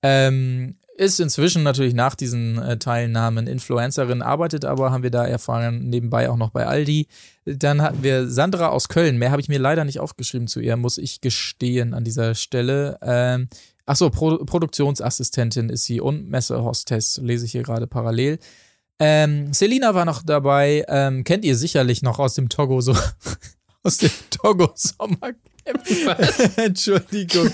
Ähm, ist inzwischen natürlich nach diesen äh, Teilnahmen Influencerin, arbeitet aber, haben wir da erfahren, nebenbei auch noch bei Aldi. Dann hatten wir Sandra aus Köln. Mehr habe ich mir leider nicht aufgeschrieben zu ihr, muss ich gestehen an dieser Stelle. Ähm, Achso, Pro Produktionsassistentin ist sie und Messehostess, lese ich hier gerade parallel. Ähm, Selina war noch dabei, ähm, kennt ihr sicherlich noch aus dem Togo so [LAUGHS] aus dem Togo Sommercamp. [LAUGHS] Entschuldigung.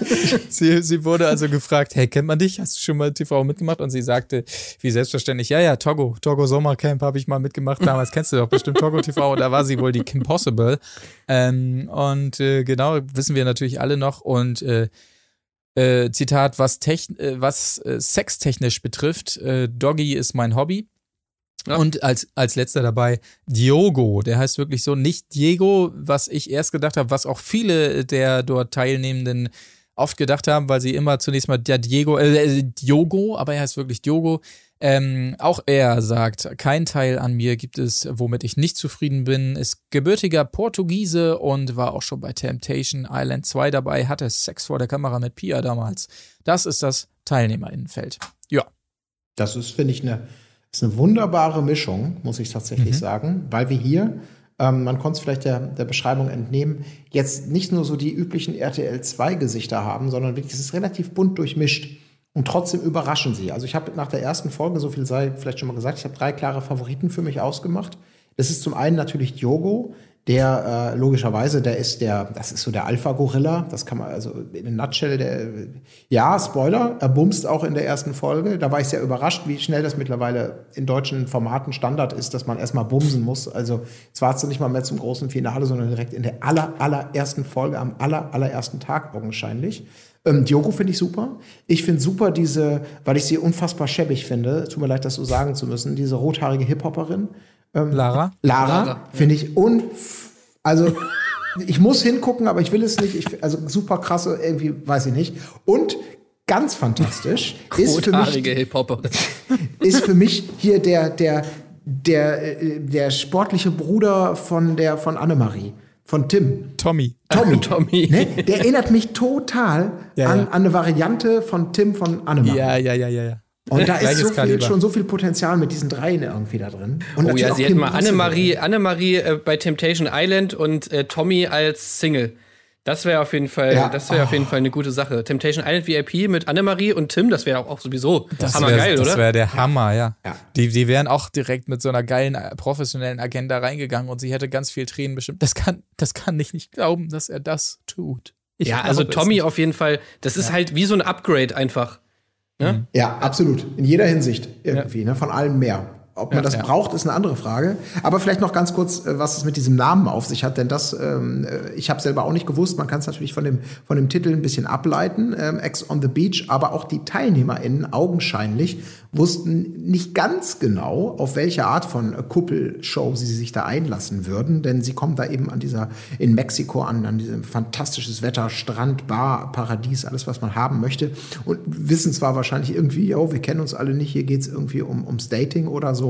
Sie, sie wurde also gefragt, hey, kennt man dich? Hast du schon mal TV mitgemacht? Und sie sagte, wie selbstverständlich, ja, ja, Togo, Togo Sommercamp habe ich mal mitgemacht. Damals kennst du doch bestimmt Togo TV. Da war sie wohl die Kim Possible. Ähm, und äh, genau, wissen wir natürlich alle noch. Und äh, äh, Zitat, was, techn äh, was äh, sextechnisch betrifft, äh, Doggy ist mein Hobby. Ja. Und als, als letzter dabei Diogo, der heißt wirklich so, nicht Diego, was ich erst gedacht habe, was auch viele der dort Teilnehmenden oft gedacht haben, weil sie immer zunächst mal der Diego, äh, Diogo, aber er heißt wirklich Diogo. Ähm, auch er sagt, kein Teil an mir gibt es, womit ich nicht zufrieden bin, ist gebürtiger Portugiese und war auch schon bei Temptation Island 2 dabei, hatte Sex vor der Kamera mit Pia damals. Das ist das Teilnehmerinnenfeld. Ja. Das ist, finde ich, eine, ist eine wunderbare Mischung, muss ich tatsächlich Mhm. sagen, weil wir hier, ähm, man konnte es vielleicht der, der Beschreibung entnehmen, jetzt nicht nur so die üblichen RTL 2-Gesichter haben, sondern wirklich, es ist relativ bunt durchmischt. Und trotzdem überraschen sie. Also ich habe nach der ersten Folge, so viel sei vielleicht schon mal gesagt, ich habe drei klare Favoriten für mich ausgemacht. Das ist zum einen natürlich Diogo, der äh, logischerweise, der ist der, das ist so der Alpha-Gorilla. Das kann man also in a nutshell, der, ja, Spoiler, er bumst auch in der ersten Folge. Da war ich sehr überrascht, wie schnell das mittlerweile in deutschen Formaten Standard ist, dass man erstmal bumsen muss. Also es war jetzt nicht mal mehr zum großen Finale, sondern direkt in der aller, allerersten Folge, am aller, allerersten Tag augenscheinlich. Ähm, Diogo finde ich super. Ich finde super diese, weil ich sie unfassbar schäbig finde, tut mir leid, das so sagen zu müssen, diese rothaarige Hip-Hopperin. Lara? Lara, Lara, finde ich un also ich muss hingucken, aber ich will es nicht. Ich, also super krasse, irgendwie, weiß ich nicht. Und ganz fantastisch [LAUGHS] ist für mich Hip-Hopper. [LAUGHS] ist für mich hier der der der äh, der sportliche Bruder von der von Annemarie, von Tim. Tommy. Tommy. [LAUGHS] Tommy. Ne? Der erinnert mich total Ja, an, ja. an eine Variante von Tim von Annemarie. Ja, ja, ja, ja, ja. Und da [LAUGHS] ist so viel, schon so viel Potenzial mit diesen dreien irgendwie da drin. Und Oh ja, auch sie hätten mal. Annemarie, Annemarie äh, bei Temptation Island und äh, Tommy als Single. Das wäre auf jeden Fall, Ja. das wäre auf jeden Fall eine gute Sache. Temptation Island VIP mit Annemarie und Tim, das wäre auch sowieso Das hammergeil, wär, Das oder? wäre der Hammer, ja. Ja. Die, die wären auch direkt mit so einer geilen äh, professionellen Agenda reingegangen und sie hätte ganz viel Tränen bestimmt. Das kann, das kann ich nicht glauben, dass er das tut. Ich ja, also Tommy auf jeden Fall, das ist halt wie so ein Upgrade einfach. Ja, absolut. In jeder Hinsicht irgendwie, ne? Von allem mehr. Ob man Ja, das ja. braucht, ist eine andere Frage. Aber vielleicht noch ganz kurz, äh, was es mit diesem Namen auf sich hat, denn das, ähm, äh, ich habe selber auch nicht gewusst. Man kann es natürlich von dem, von dem Titel ein bisschen ableiten, ähm, Ex on the Beach, aber auch die TeilnehmerInnen augenscheinlich wussten nicht ganz genau, auf welche Art von äh, Kuppelshow sie sich da einlassen würden, denn sie kommen da eben an dieser, in Mexiko an, an diesem fantastisches Wetter, Strand, Bar, Paradies, alles, was man haben möchte und wissen zwar wahrscheinlich irgendwie, oh, wir kennen uns alle nicht, hier geht's irgendwie um, ums Dating oder so,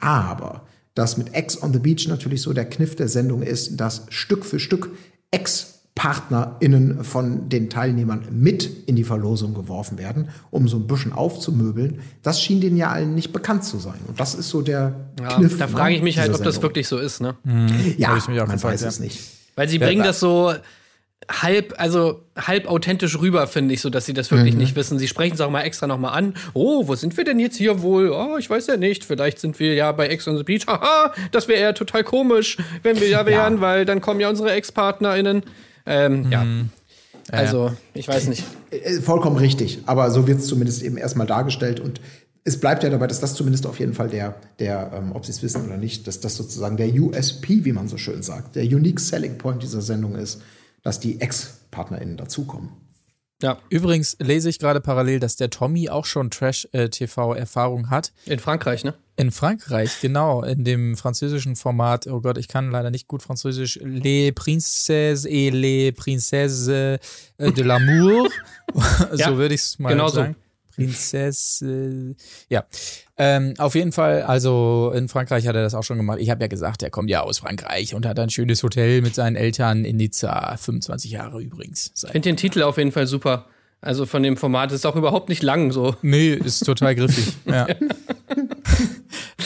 aber dass mit Ex on the Beach natürlich so der Kniff der Sendung ist, dass Stück für Stück Ex-PartnerInnen von den Teilnehmern mit in die Verlosung geworfen werden, um so ein bisschen aufzumöbeln. Das schien denen ja allen nicht bekannt zu sein. Und das ist so der Ja, Kniff. da frage ich mich ne, halt, ob dieser das Sendung. wirklich so ist, ne? Ja, Hab ich mich auch man gefragt, weiß ja. es nicht. Weil sie Ja, bringen da- das so halb, also halb authentisch rüber, finde ich, so dass sie das wirklich Mhm. nicht wissen. Sie sprechen es auch mal extra nochmal an. Oh, wo sind wir denn jetzt hier wohl? Oh, ich weiß ja nicht. Vielleicht sind wir ja bei Ex on the Beach. Haha, das wäre ja total komisch, wenn wir ja wären, weil dann kommen ja unsere Ex-PartnerInnen. Ähm, ja. Also, ich weiß nicht. Äh, Vollkommen richtig, aber so wird es zumindest eben erstmal dargestellt und es bleibt ja dabei, dass das zumindest auf jeden Fall der, der ähm, ob Sie es wissen oder nicht, dass das sozusagen der USP, wie man so schön sagt, der Unique Selling Point dieser Sendung ist, dass die Ex-PartnerInnen dazukommen. Ja, Übrigens lese ich gerade parallel, dass der Tommy auch schon Trash-TV-Erfahrung hat. in Frankreich, ne? In Frankreich, genau, in dem französischen Format, oh Gott, ich kann leider nicht gut Französisch, Les Princesses et les Princesses äh, de l'amour, [LAUGHS] so Ja, würde ich es mal genau so. Sagen. Prinzesse, ja. Ähm, auf jeden Fall, also in Frankreich hat er das auch schon gemacht. Ich habe ja gesagt, er kommt ja aus Frankreich und hat ein schönes Hotel mit seinen Eltern in Nizza, 25 Jahre übrigens. Ich finde den Titel auf jeden Fall super. Also von dem Format ist auch überhaupt nicht lang so. Nee, ist total griffig. [LAUGHS] ja.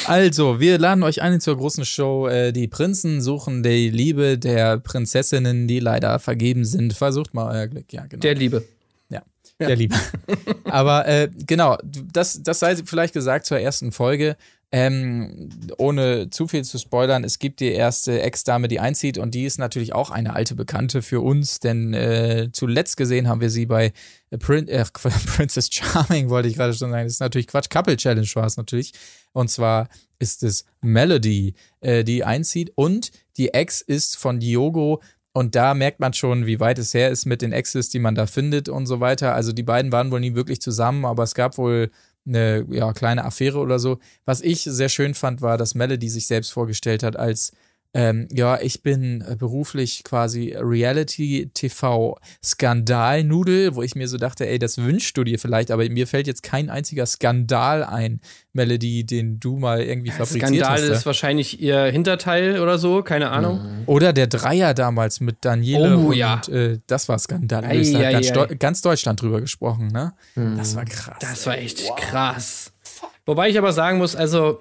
Also, wir laden euch ein zur großen Show. Äh, die Prinzen suchen die Liebe der Prinzessinnen, die leider vergeben sind. Versucht mal euer Glück, ja, genau. Der Liebe. Ja, der Liebe. Aber äh, genau, das, das sei vielleicht gesagt zur ersten Folge. Ähm, ohne zu viel zu spoilern, es gibt die erste Ex-Dame, die einzieht und die ist natürlich auch eine alte Bekannte für uns, denn äh, zuletzt gesehen haben wir sie bei Prin äh, [LAUGHS] Princess Charming, wollte ich gerade schon sagen. Das ist natürlich Quatsch. Couple Challenge war es natürlich. Und zwar ist es Melody, äh, die einzieht und die Ex ist von Diogo und da merkt man schon, wie weit es her ist mit den Exes, die man da findet und so weiter. Also die beiden waren wohl nie wirklich zusammen, aber es gab wohl eine ja, kleine Affäre oder so. Was ich sehr schön fand, war, dass Melody sich selbst vorgestellt hat als ähm, ja, ich bin äh, beruflich quasi Reality-TV-Skandalnudel, wo ich mir so dachte, ey, das wünschst du dir vielleicht, aber mir fällt jetzt kein einziger Skandal ein, Melody, den du mal irgendwie fabriziert Skandal hast. ist wahrscheinlich ihr Hinterteil oder so, keine Ahnung. Oder der Dreier damals mit Daniele Oh, und ja. äh, das war skandalös. Da Ei, hat ganz, ei, ei. ganz Deutschland drüber gesprochen, ne? Das war krass. Das war echt krass. Wobei ich aber sagen muss, also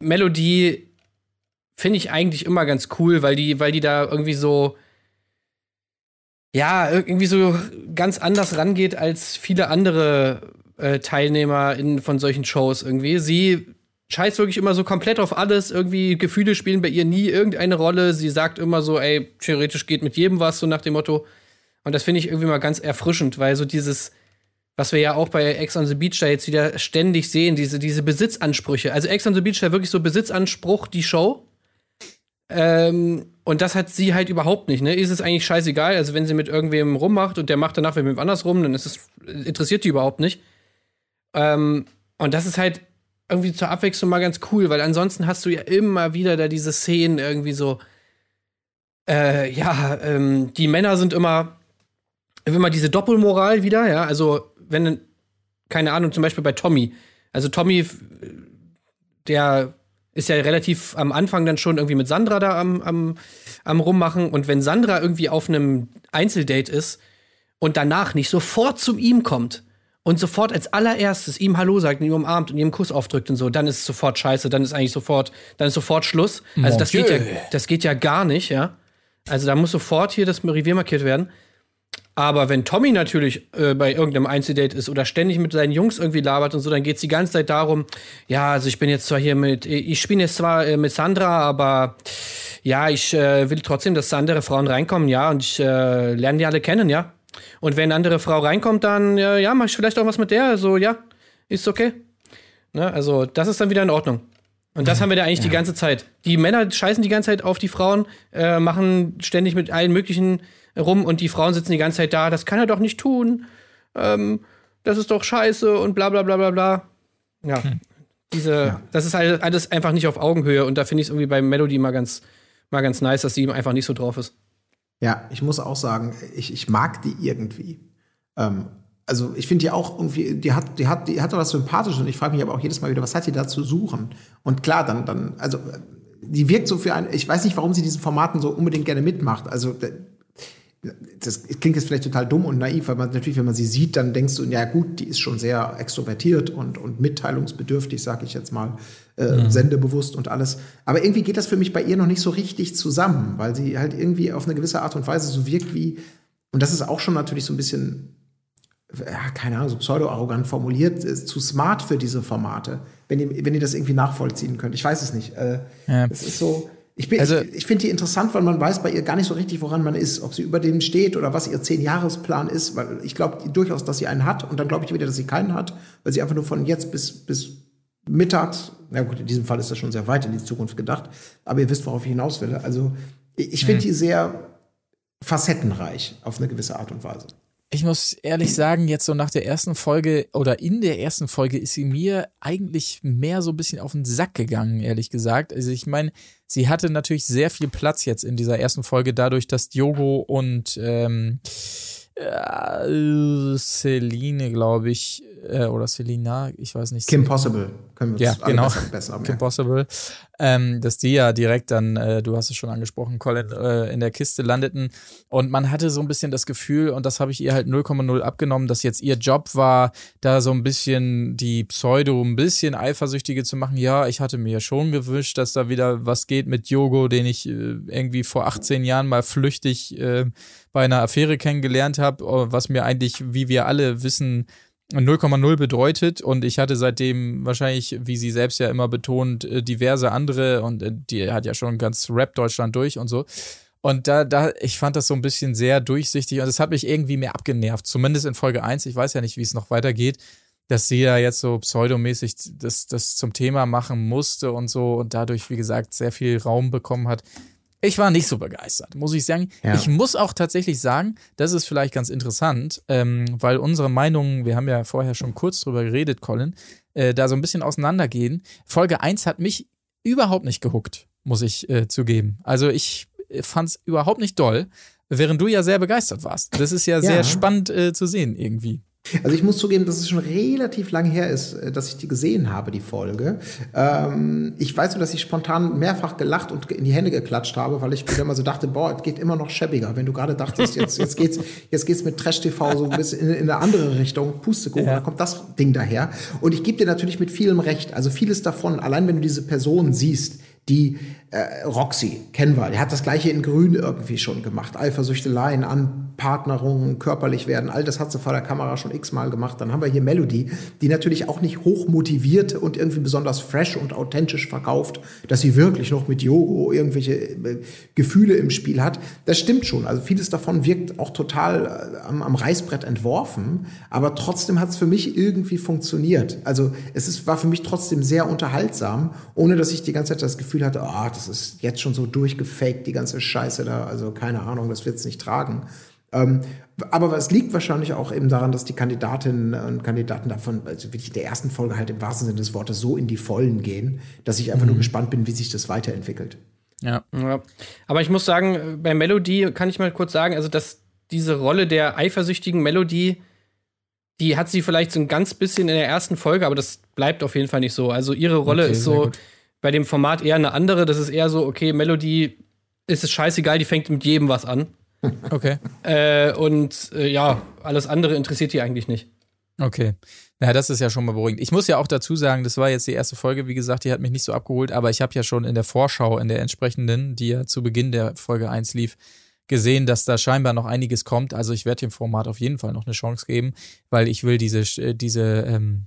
Melodie finde ich eigentlich immer ganz cool, weil die, weil die da irgendwie so ja, irgendwie so ganz anders rangeht als viele andere äh, Teilnehmer in, von solchen Shows irgendwie. Sie scheißt wirklich immer so komplett auf alles. Irgendwie Gefühle spielen bei ihr nie irgendeine Rolle. Sie sagt immer so, ey, theoretisch geht mit jedem was, so nach dem Motto. Und das finde ich irgendwie mal ganz erfrischend, weil so dieses, was wir ja auch bei Ex on the Beach da jetzt wieder ständig sehen, diese, diese Besitzansprüche. Also Ex on the Beach da wirklich so Besitzanspruch, die Show. Ähm, und das hat sie halt überhaupt nicht, ne? Ist es eigentlich scheißegal. Also, wenn sie mit irgendwem rummacht und der macht danach mit wem anders rum, dann ist es, interessiert die überhaupt nicht. Ähm, und das ist halt irgendwie zur Abwechslung mal ganz cool, weil ansonsten hast du ja immer wieder da diese Szenen irgendwie so, äh, ja, ähm, die Männer sind immer, immer diese Doppelmoral wieder, ja, also wenn, keine Ahnung, zum Beispiel bei Tommy, also Tommy, der ist ja relativ am Anfang dann schon irgendwie mit Sandra da am, am, am rummachen und wenn Sandra irgendwie auf einem Einzeldate ist und danach nicht sofort zu ihm kommt und sofort als allererstes ihm Hallo sagt und ihn umarmt und ihm einen Kuss aufdrückt und so, dann ist es sofort scheiße, dann ist eigentlich sofort, dann ist sofort Schluss. Also das geht, ja, das geht ja gar nicht, ja. Also da muss sofort hier das Revier markiert werden. Aber wenn Tommy natürlich äh, bei irgendeinem Einzeldate ist oder ständig mit seinen Jungs irgendwie labert und so, dann geht's die ganze Zeit darum, ja, also ich bin jetzt zwar hier mit, ich spiele jetzt zwar äh, mit Sandra, aber ja, ich äh, will trotzdem, dass andere Frauen reinkommen, ja, und ich äh, lerne die alle kennen, ja. Und wenn eine andere Frau reinkommt, dann, äh, ja, mach ich vielleicht auch was mit der, also ja, ist okay. Ne? Also, das ist dann wieder in Ordnung. Und das haben wir da eigentlich die ganze Zeit. Die Männer scheißen die ganze Zeit auf die Frauen, äh, machen ständig mit allen möglichen rum und die Frauen sitzen die ganze Zeit da. Das kann er doch nicht tun. Ähm, das ist doch scheiße und bla bla bla bla bla. Ja. Diese, das ist alles, alles einfach nicht auf Augenhöhe und da finde ich es irgendwie bei Melody mal ganz, mal ganz nice, dass sie einfach nicht so drauf ist. Ja, ich muss auch sagen, ich, ich mag die irgendwie. Ähm, also ich finde die auch irgendwie, die hat, die hat, die hat doch was Sympathisches und ich frage mich aber auch jedes Mal wieder, was hat die da zu suchen? Und klar, dann, dann, also die wirkt so für ein, ich weiß nicht, warum sie diesen Formaten so unbedingt gerne mitmacht. Also das klingt jetzt vielleicht total dumm und naiv, weil man natürlich, wenn man sie sieht, dann denkst du, ja gut, die ist schon sehr extrovertiert und, und mitteilungsbedürftig, sage ich jetzt mal, äh, sendebewusst und alles. Aber irgendwie geht das für mich bei ihr noch nicht so richtig zusammen, weil sie halt irgendwie auf eine gewisse Art und Weise so wirkt wie, und das ist auch schon natürlich so ein bisschen, ja, keine Ahnung, so pseudo-arrogant formuliert, äh, zu smart für diese Formate, wenn ihr, wenn ihr das irgendwie nachvollziehen könnt. Ich weiß es nicht. Äh, Ja. Es ist so. Ich, bin- Also- ich, ich finde die interessant, weil man weiß bei ihr gar nicht so richtig, woran man ist, ob sie über dem steht oder was ihr Zehn-Jahresplan ist, weil ich glaube durchaus, dass sie einen hat und dann glaube ich wieder, dass sie keinen hat, weil sie einfach nur von jetzt bis, bis mittags, na gut, in diesem Fall ist das schon sehr weit in die Zukunft gedacht, aber ihr wisst, worauf ich hinaus will. Also ich, ich finde die sehr facettenreich auf eine gewisse Art und Weise. Ich muss ehrlich sagen, jetzt so nach der ersten Folge oder in der ersten Folge ist sie mir eigentlich mehr so ein bisschen auf den Sack gegangen, ehrlich gesagt. Also ich meine, sie hatte natürlich sehr viel Platz jetzt in dieser ersten Folge, dadurch, dass Diogo und ähm, äh, Celine, glaube ich, äh, oder Selina, ich weiß nicht. Kim Possible können wir uns Ja, genau. besser, besser Kim. Possible, ähm, dass die ja direkt dann, äh, du hast es schon angesprochen, Colin, äh, in der Kiste landeten. Und man hatte so ein bisschen das Gefühl, und das habe ich ihr halt 0,0 abgenommen, dass jetzt ihr Job war, da so ein bisschen die Pseudo, ein bisschen Eifersüchtige zu machen. Ja, ich hatte mir schon gewünscht, dass da wieder was geht mit Yogo, den ich äh, irgendwie vor 18 Jahren mal flüchtig äh, bei einer Affäre kennengelernt habe, was mir eigentlich, wie wir alle wissen, 0,0 bedeutet und ich hatte seitdem wahrscheinlich, wie sie selbst ja immer betont, äh, diverse andere und äh, die hat ja schon ganz Rap Deutschland durch und so. Und da, da, ich fand das so ein bisschen sehr durchsichtig und es hat mich irgendwie mehr abgenervt, zumindest in Folge 1. Ich weiß ja nicht, wie es noch weitergeht, dass sie ja jetzt so pseudomäßig das, das zum Thema machen musste und so und dadurch, wie gesagt, sehr viel Raum bekommen hat. Ich war nicht so begeistert, muss ich sagen. Ja. Ich muss auch tatsächlich sagen, das ist vielleicht ganz interessant, ähm, weil unsere Meinungen, wir haben ja vorher schon kurz drüber geredet, Colin, äh, da so ein bisschen auseinandergehen. Folge 1 hat mich überhaupt nicht gehuckt, muss ich äh, zugeben. Also ich fand es überhaupt nicht doll, während du ja sehr begeistert warst. Das ist ja, sehr spannend äh, zu sehen irgendwie. Also ich muss zugeben, dass es schon relativ lang her ist, äh, dass ich die gesehen habe, die Folge. Ähm, ich weiß nur, dass ich spontan mehrfach gelacht und in die Hände geklatscht habe, weil ich wieder mal so dachte, boah, es geht immer noch schäbiger. Wenn du gerade dachtest, jetzt, jetzt [LAUGHS] geht's, jetzt geht's mit Trash-TV so ein bisschen in, in eine andere Richtung, Pustekuchen, Ja. dann kommt das Ding daher. Und ich gebe dir natürlich mit vielem recht. Also vieles davon, allein wenn du diese Person siehst, die äh, Roxy, kennen wir, die hat das gleiche in Grün irgendwie schon gemacht. Eifersüchteleien, Anpartnerungen, körperlich werden, all das hat sie vor der Kamera schon x-mal gemacht. Dann haben wir hier Melody, die natürlich auch nicht hoch motiviert und irgendwie besonders fresh und authentisch verkauft, dass sie wirklich noch mit Yogo irgendwelche äh, Gefühle im Spiel hat. Das stimmt schon. Also vieles davon wirkt auch total äh, am, am Reißbrett entworfen, aber trotzdem hat es für mich irgendwie funktioniert. Also es ist, war für mich trotzdem sehr unterhaltsam, ohne dass ich die ganze Zeit das Gefühl hatte, ah, das ist jetzt schon so durchgefaked, die ganze Scheiße da, also keine Ahnung, das wird es nicht tragen. Ähm, aber es liegt wahrscheinlich auch eben daran, dass die Kandidatinnen und Kandidaten davon, also wirklich in der ersten Folge halt im wahrsten Sinne des Wortes so in die Vollen gehen, dass ich einfach nur gespannt bin, wie sich das weiterentwickelt. Ja. Ja. Aber ich muss sagen, bei Melody kann ich mal kurz sagen, also dass diese Rolle der eifersüchtigen Melody, die hat sie vielleicht so ein ganz bisschen in der ersten Folge, aber das bleibt auf jeden Fall nicht so. Also ihre Rolle Okay, ist so. Bei dem Format eher eine andere. Das ist eher so, okay, Melody ist es scheißegal, die fängt mit jedem was an. [LAUGHS] Okay. Äh, und äh, ja, alles andere interessiert die eigentlich nicht. Okay. Ja, das ist ja schon mal beruhigend. Ich muss ja auch dazu sagen, das war jetzt die erste Folge, wie gesagt, die hat mich nicht so abgeholt, aber ich habe ja schon in der Vorschau, in der entsprechenden, die ja zu Beginn der Folge 1 lief, gesehen, dass da scheinbar noch einiges kommt. Also ich werde dem Format auf jeden Fall noch eine Chance geben, weil ich will diese, äh, diese, ähm,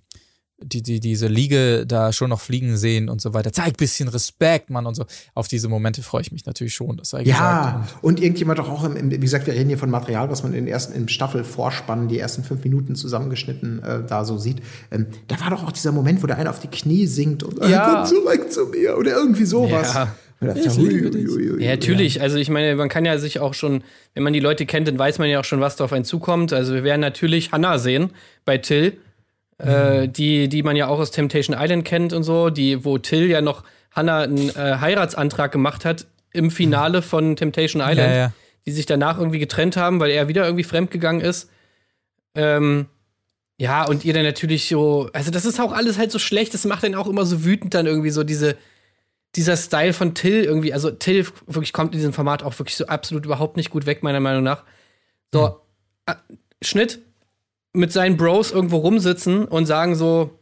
die, die, diese Liege da schon noch fliegen sehen und so weiter. Zeig bisschen Respekt, Mann, und so. Auf diese Momente freue ich mich natürlich schon, das sei gesagt. Ja, und irgendjemand doch auch, im, im, wie gesagt, wir reden hier von Material, was man in den ersten im Staffel-Vorspann, die ersten fünf Minuten zusammengeschnitten äh, da so sieht. Ähm, da war doch auch dieser Moment, wo der eine auf die Knie sinkt und äh, Ja. komm zurück zu mir oder irgendwie sowas. Ja. Und ui. Ja, natürlich. Also ich meine, man kann ja sich auch schon, wenn man die Leute kennt, dann weiß man ja auch schon, was da auf einen zukommt. Also wir werden natürlich Hannah sehen bei Till, äh, die, die man ja auch aus Temptation Island kennt und so, die, wo Till ja noch Hannah einen äh, Heiratsantrag gemacht hat im Finale von Temptation Island, Ja, ja. die sich danach irgendwie getrennt haben, weil er wieder irgendwie fremdgegangen ist. Ähm, ja, und ihr dann natürlich so, also das ist auch alles halt so schlecht, das macht dann auch immer so wütend dann irgendwie so diese, dieser Style von Till irgendwie, also Till wirklich kommt in diesem Format auch wirklich so absolut überhaupt nicht gut weg, meiner Meinung nach. So, äh, Schnitt, mit seinen Bros irgendwo rumsitzen und sagen so,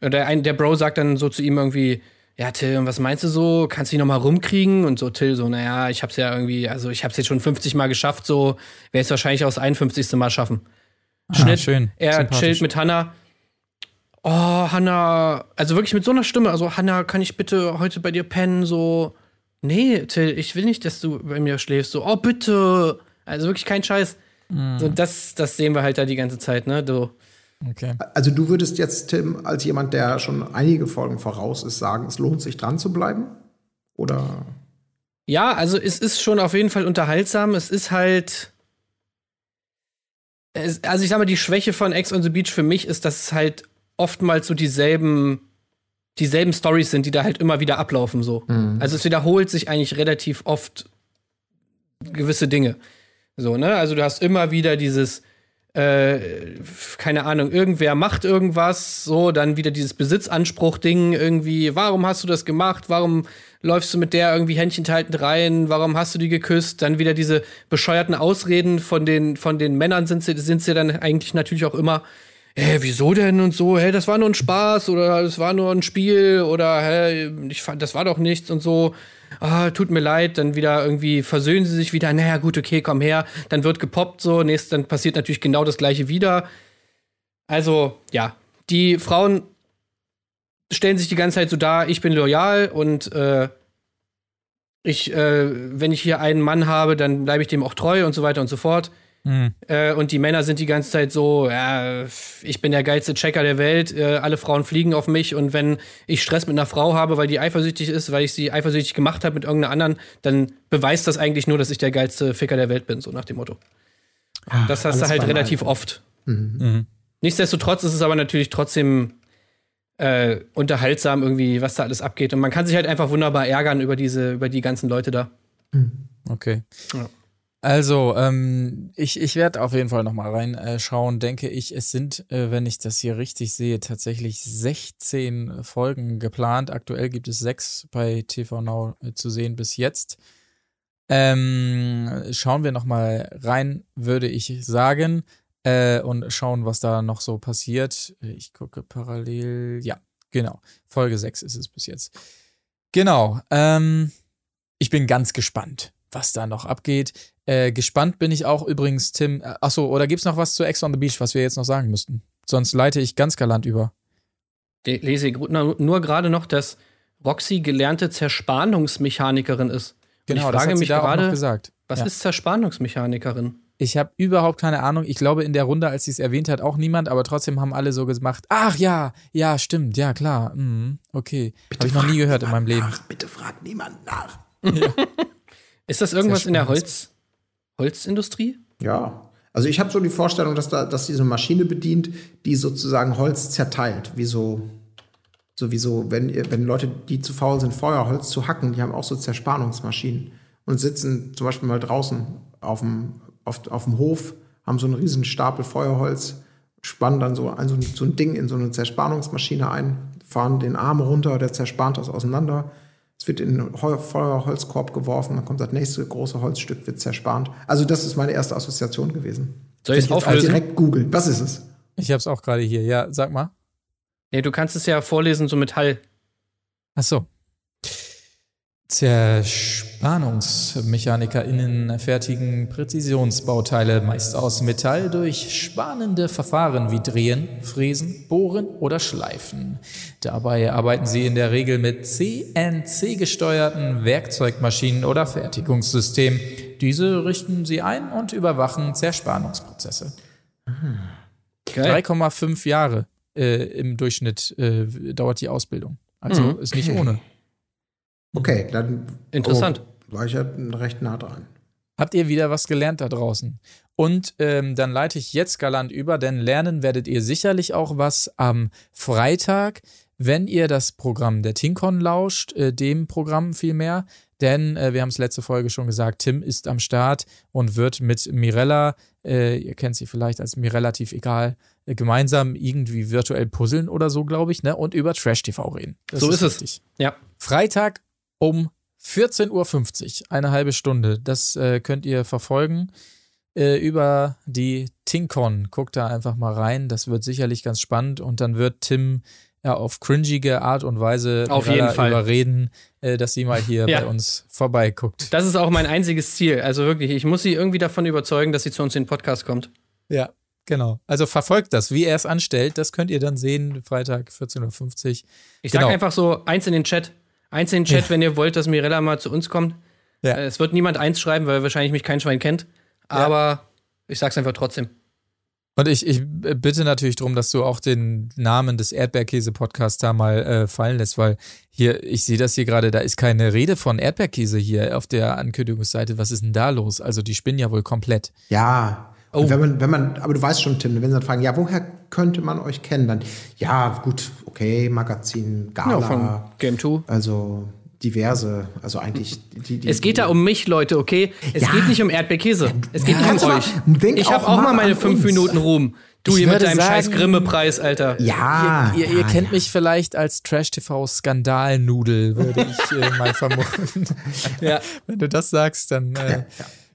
der, ein, der Bro sagt dann so zu ihm irgendwie, ja, Till, was meinst du so? Kannst du dich noch mal rumkriegen? Und so Till so, naja, ich hab's ja irgendwie, also ich hab's jetzt schon 50 Mal geschafft, so werde es wahrscheinlich auch das 51. Mal schaffen. Schnitt, schön. er chillt mit Hannah. Oh, Hannah, also wirklich mit so einer Stimme, also Hannah, kann ich bitte heute bei dir pennen? So, nee, Till, ich will nicht, dass du bei mir schläfst. So, oh, bitte. Also wirklich kein Scheiß. So, das, das sehen wir halt da die ganze Zeit, ne? Du, Okay. Also du würdest jetzt, Tim, als jemand, der schon einige Folgen voraus ist, sagen, es lohnt sich dran zu bleiben? Oder? Ja, also es ist schon auf jeden Fall unterhaltsam. Es ist halt. Es, also ich sag mal, die Schwäche von Ex on the Beach für mich ist, dass es halt oftmals so dieselben, dieselben Stories sind, die da halt immer wieder ablaufen so. Also es wiederholt sich eigentlich relativ oft gewisse Dinge. So, ne? Also du hast immer wieder dieses, äh, keine Ahnung, irgendwer macht irgendwas, so, dann wieder dieses Besitzanspruch-Ding irgendwie, warum hast du das gemacht? Warum läufst du mit der irgendwie händchenhaltend rein? Warum hast du die geküsst? Dann wieder diese bescheuerten Ausreden von den, von den Männern sind sie, sind sie dann eigentlich natürlich auch immer, hä, wieso denn und so, hä, das war nur ein Spaß oder das war nur ein Spiel oder hä, ich fand, das war doch nichts und so. Ah, tut mir leid, dann wieder irgendwie versöhnen sie sich wieder, naja, gut, okay, komm her, dann wird gepoppt so, nächst, dann passiert natürlich genau das gleiche wieder. Also, ja, die Frauen stellen sich die ganze Zeit so dar, ich bin loyal und äh, ich, äh, wenn ich hier einen Mann habe, dann bleibe ich dem auch treu und so weiter und so fort. Hm. Äh, und die Männer sind die ganze Zeit so, ja, ich bin der geilste Checker der Welt, äh, alle Frauen fliegen auf mich und wenn ich Stress mit einer Frau habe, weil die eifersüchtig ist, weil ich sie eifersüchtig gemacht habe mit irgendeiner anderen, dann beweist das eigentlich nur, dass ich der geilste Ficker der Welt bin, so nach dem Motto. Das hast du halt relativ Alten. oft. Mhm. Nichtsdestotrotz ist es aber natürlich trotzdem äh, unterhaltsam irgendwie, was da alles abgeht. Und man kann sich halt einfach wunderbar ärgern über diese, über die ganzen Leute da. Okay. Ja. Also, ähm, ich, ich werde auf jeden Fall noch mal reinschauen. Denke ich, es sind, äh, wenn ich das hier richtig sehe, tatsächlich 16 Folgen geplant. Aktuell gibt es sechs bei TV Now äh, zu sehen bis jetzt. Ähm, schauen wir noch mal rein, würde ich sagen, äh, und schauen, was da noch so passiert. Ich gucke parallel. Ja, genau. Folge 6 ist es bis jetzt. Genau. Ähm, ich bin ganz gespannt, was da noch abgeht. Äh, gespannt bin ich auch übrigens, Tim. Äh, achso, oder gibt's noch was zu Ex on the Beach, was wir jetzt noch sagen müssten? Sonst leite ich ganz galant über. Le- Lese ich nur, nur gerade noch, dass Roxy gelernte Zerspannungsmechanikerin ist. Und Genau, ich frage mich gerade, gesagt. was Ja. ist Zerspannungsmechanikerin? Ich habe überhaupt keine Ahnung. Ich glaube, in der Runde, als sie es erwähnt hat, auch niemand, aber trotzdem haben alle so gemacht, ach ja, ja, stimmt, ja, klar, mhm, okay. Habe ich noch nie gehört in meinem Leben. Nach, bitte fragt niemand nach. [LAUGHS] Ist das irgendwas in der. Holz, Holzindustrie? Ja. Also ich habe so die Vorstellung, dass da, dass diese Maschine bedient, die sozusagen Holz zerteilt, wie so, sowieso, wenn, wenn Leute, die zu faul sind, Feuerholz zu hacken, die haben auch so Zerspannungsmaschinen und sitzen zum Beispiel mal draußen auf dem, auf, auf dem Hof, haben so einen riesen Stapel Feuerholz, spannen dann so ein, so ein, so ein Ding in so eine Zerspannungsmaschine ein, fahren den Arm runter, der zerspannt das auseinander. Es wird in den Feuerholzkorb geworfen, dann kommt das nächste große Holzstück, wird zerspannt. Also das ist meine erste Assoziation gewesen. Soll ich es auflösen? direkt googeln. Was ist es? Ich habe es auch gerade hier. Ja, sag mal. Nee, du kannst es ja vorlesen, so mit Hall. Ach so. ZerspannungsmechanikerInnen fertigen Präzisionsbauteile meist aus Metall durch spannende Verfahren wie Drehen, Fräsen, Bohren oder Schleifen. Dabei arbeiten sie in der Regel mit CNC-gesteuerten Werkzeugmaschinen oder Fertigungssystemen. Diese richten sie ein und überwachen Zerspannungsprozesse. 3,5 Jahre äh, im Durchschnitt äh, dauert die Ausbildung. Also Mhm. ist nicht ohne. Okay, dann Interessant. Oh, war ich ja recht nah dran. Habt ihr wieder was gelernt da draußen? Und ähm, dann leite ich jetzt galant über, denn lernen werdet ihr sicherlich auch was am Freitag, wenn ihr das Programm der Tinkon lauscht, äh, dem Programm vielmehr. Denn äh, wir haben es letzte Folge schon gesagt, Tim ist am Start und wird mit Mirella, äh, ihr kennt sie vielleicht als mir relativ egal, äh, gemeinsam irgendwie virtuell puzzeln oder so, glaube ich, ne? Und über Trash TV reden. Das So ist es. richtig. Ja. Freitag um 14.50 Uhr, eine halbe Stunde. Das äh, könnt ihr verfolgen äh, über die Tinkon. Guckt da einfach mal rein. Das wird sicherlich ganz spannend. Und dann wird Tim ja auf cringige Art und Weise Auf jeden Fall. überreden, äh, dass sie mal hier [LAUGHS] Ja. bei uns vorbeiguckt. Das ist auch mein einziges Ziel. Also wirklich, ich muss sie irgendwie davon überzeugen, dass sie zu uns in den Podcast kommt. Ja, genau. Also verfolgt das. Wie er es anstellt, das könnt ihr dann sehen. Freitag 14.50 Uhr. Ich Genau. sag einfach so eins in den Chat. Eins in den Chat, Ja. wenn ihr wollt, dass Mirella mal zu uns kommt. Ja. Äh, Es wird niemand eins schreiben, weil wahrscheinlich mich kein Schwein kennt. Aber ich sag's einfach trotzdem. Und ich, ich bitte natürlich darum, dass du auch den Namen des Erdbeerkäse-Podcasts da mal äh, fallen lässt, weil hier, ich sehe das hier gerade, da ist keine Rede von Erdbeerkäse hier auf der Ankündigungsseite. Was ist denn da los? Also die spinnen ja wohl komplett. Ja. Oh. Wenn man, wenn man, aber du weißt schon, Tim, wenn sie dann fragen, ja, woher könnte man euch kennen? Dann, ja, gut, okay, Magazin, Gala, Ja, von Game 2. also diverse, also eigentlich die, die Es geht da um mich, Leute, okay? Es Ja. geht nicht um Erdbeerkäse. Es geht Ja, nicht um euch. Ich habe auch mal mal meine fünf uns. Minuten Ruhm. Du Ich hier mit deinem scheiß sagen- Grimme-Preis, Alter. Ja. ihr ihr ja, kennt ja. mich vielleicht als Trash-TV-Skandalnudel, würde ich äh, mal vermuten. [LAUGHS] Ja. Wenn du das sagst, dann äh,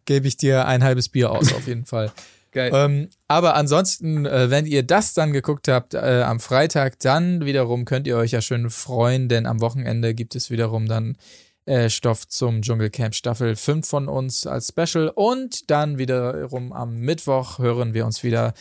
gebe ich dir ein halbes Bier aus, auf jeden Fall. [LAUGHS] Geil. Ähm, aber ansonsten, äh, wenn ihr das dann geguckt habt äh, am Freitag, dann wiederum könnt ihr euch ja schön freuen, denn am Wochenende gibt es wiederum dann äh, Stoff zum Dschungelcamp Staffel 5 von uns als Special und dann wiederum am Mittwoch hören wir uns wieder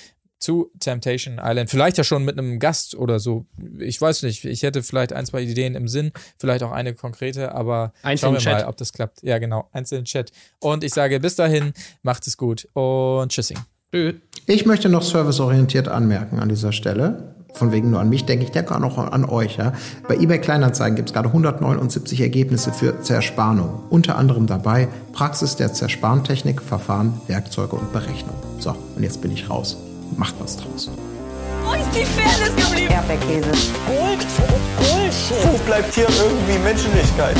zu Temptation Island. Vielleicht ja schon mit einem Gast oder so. Ich weiß nicht. Ich hätte vielleicht ein, zwei Ideen im Sinn, vielleicht auch eine konkrete, aber Eins schauen in wir Chat. mal, ob das klappt. Ja, genau. Eins in den Chat. Und ich sage bis dahin, macht es gut und tschüssing. Tschüss. Ich möchte noch serviceorientiert anmerken an dieser Stelle. Von wegen nur an mich denke ich, denke auch noch an euch. Ja. Bei eBay Kleinanzeigen gibt es gerade 179 Ergebnisse für Zerspannung. Unter anderem dabei Praxis der Zersparntechnik, Verfahren, Werkzeuge und Berechnung. So, und jetzt bin ich raus. Macht was draus. Wo ist die Fairness geblieben? Erdbeerkäse. Gold, Bullshit. Wo bleibt hier irgendwie Menschlichkeit?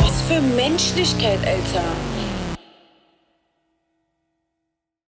Was für Menschlichkeit, Alter.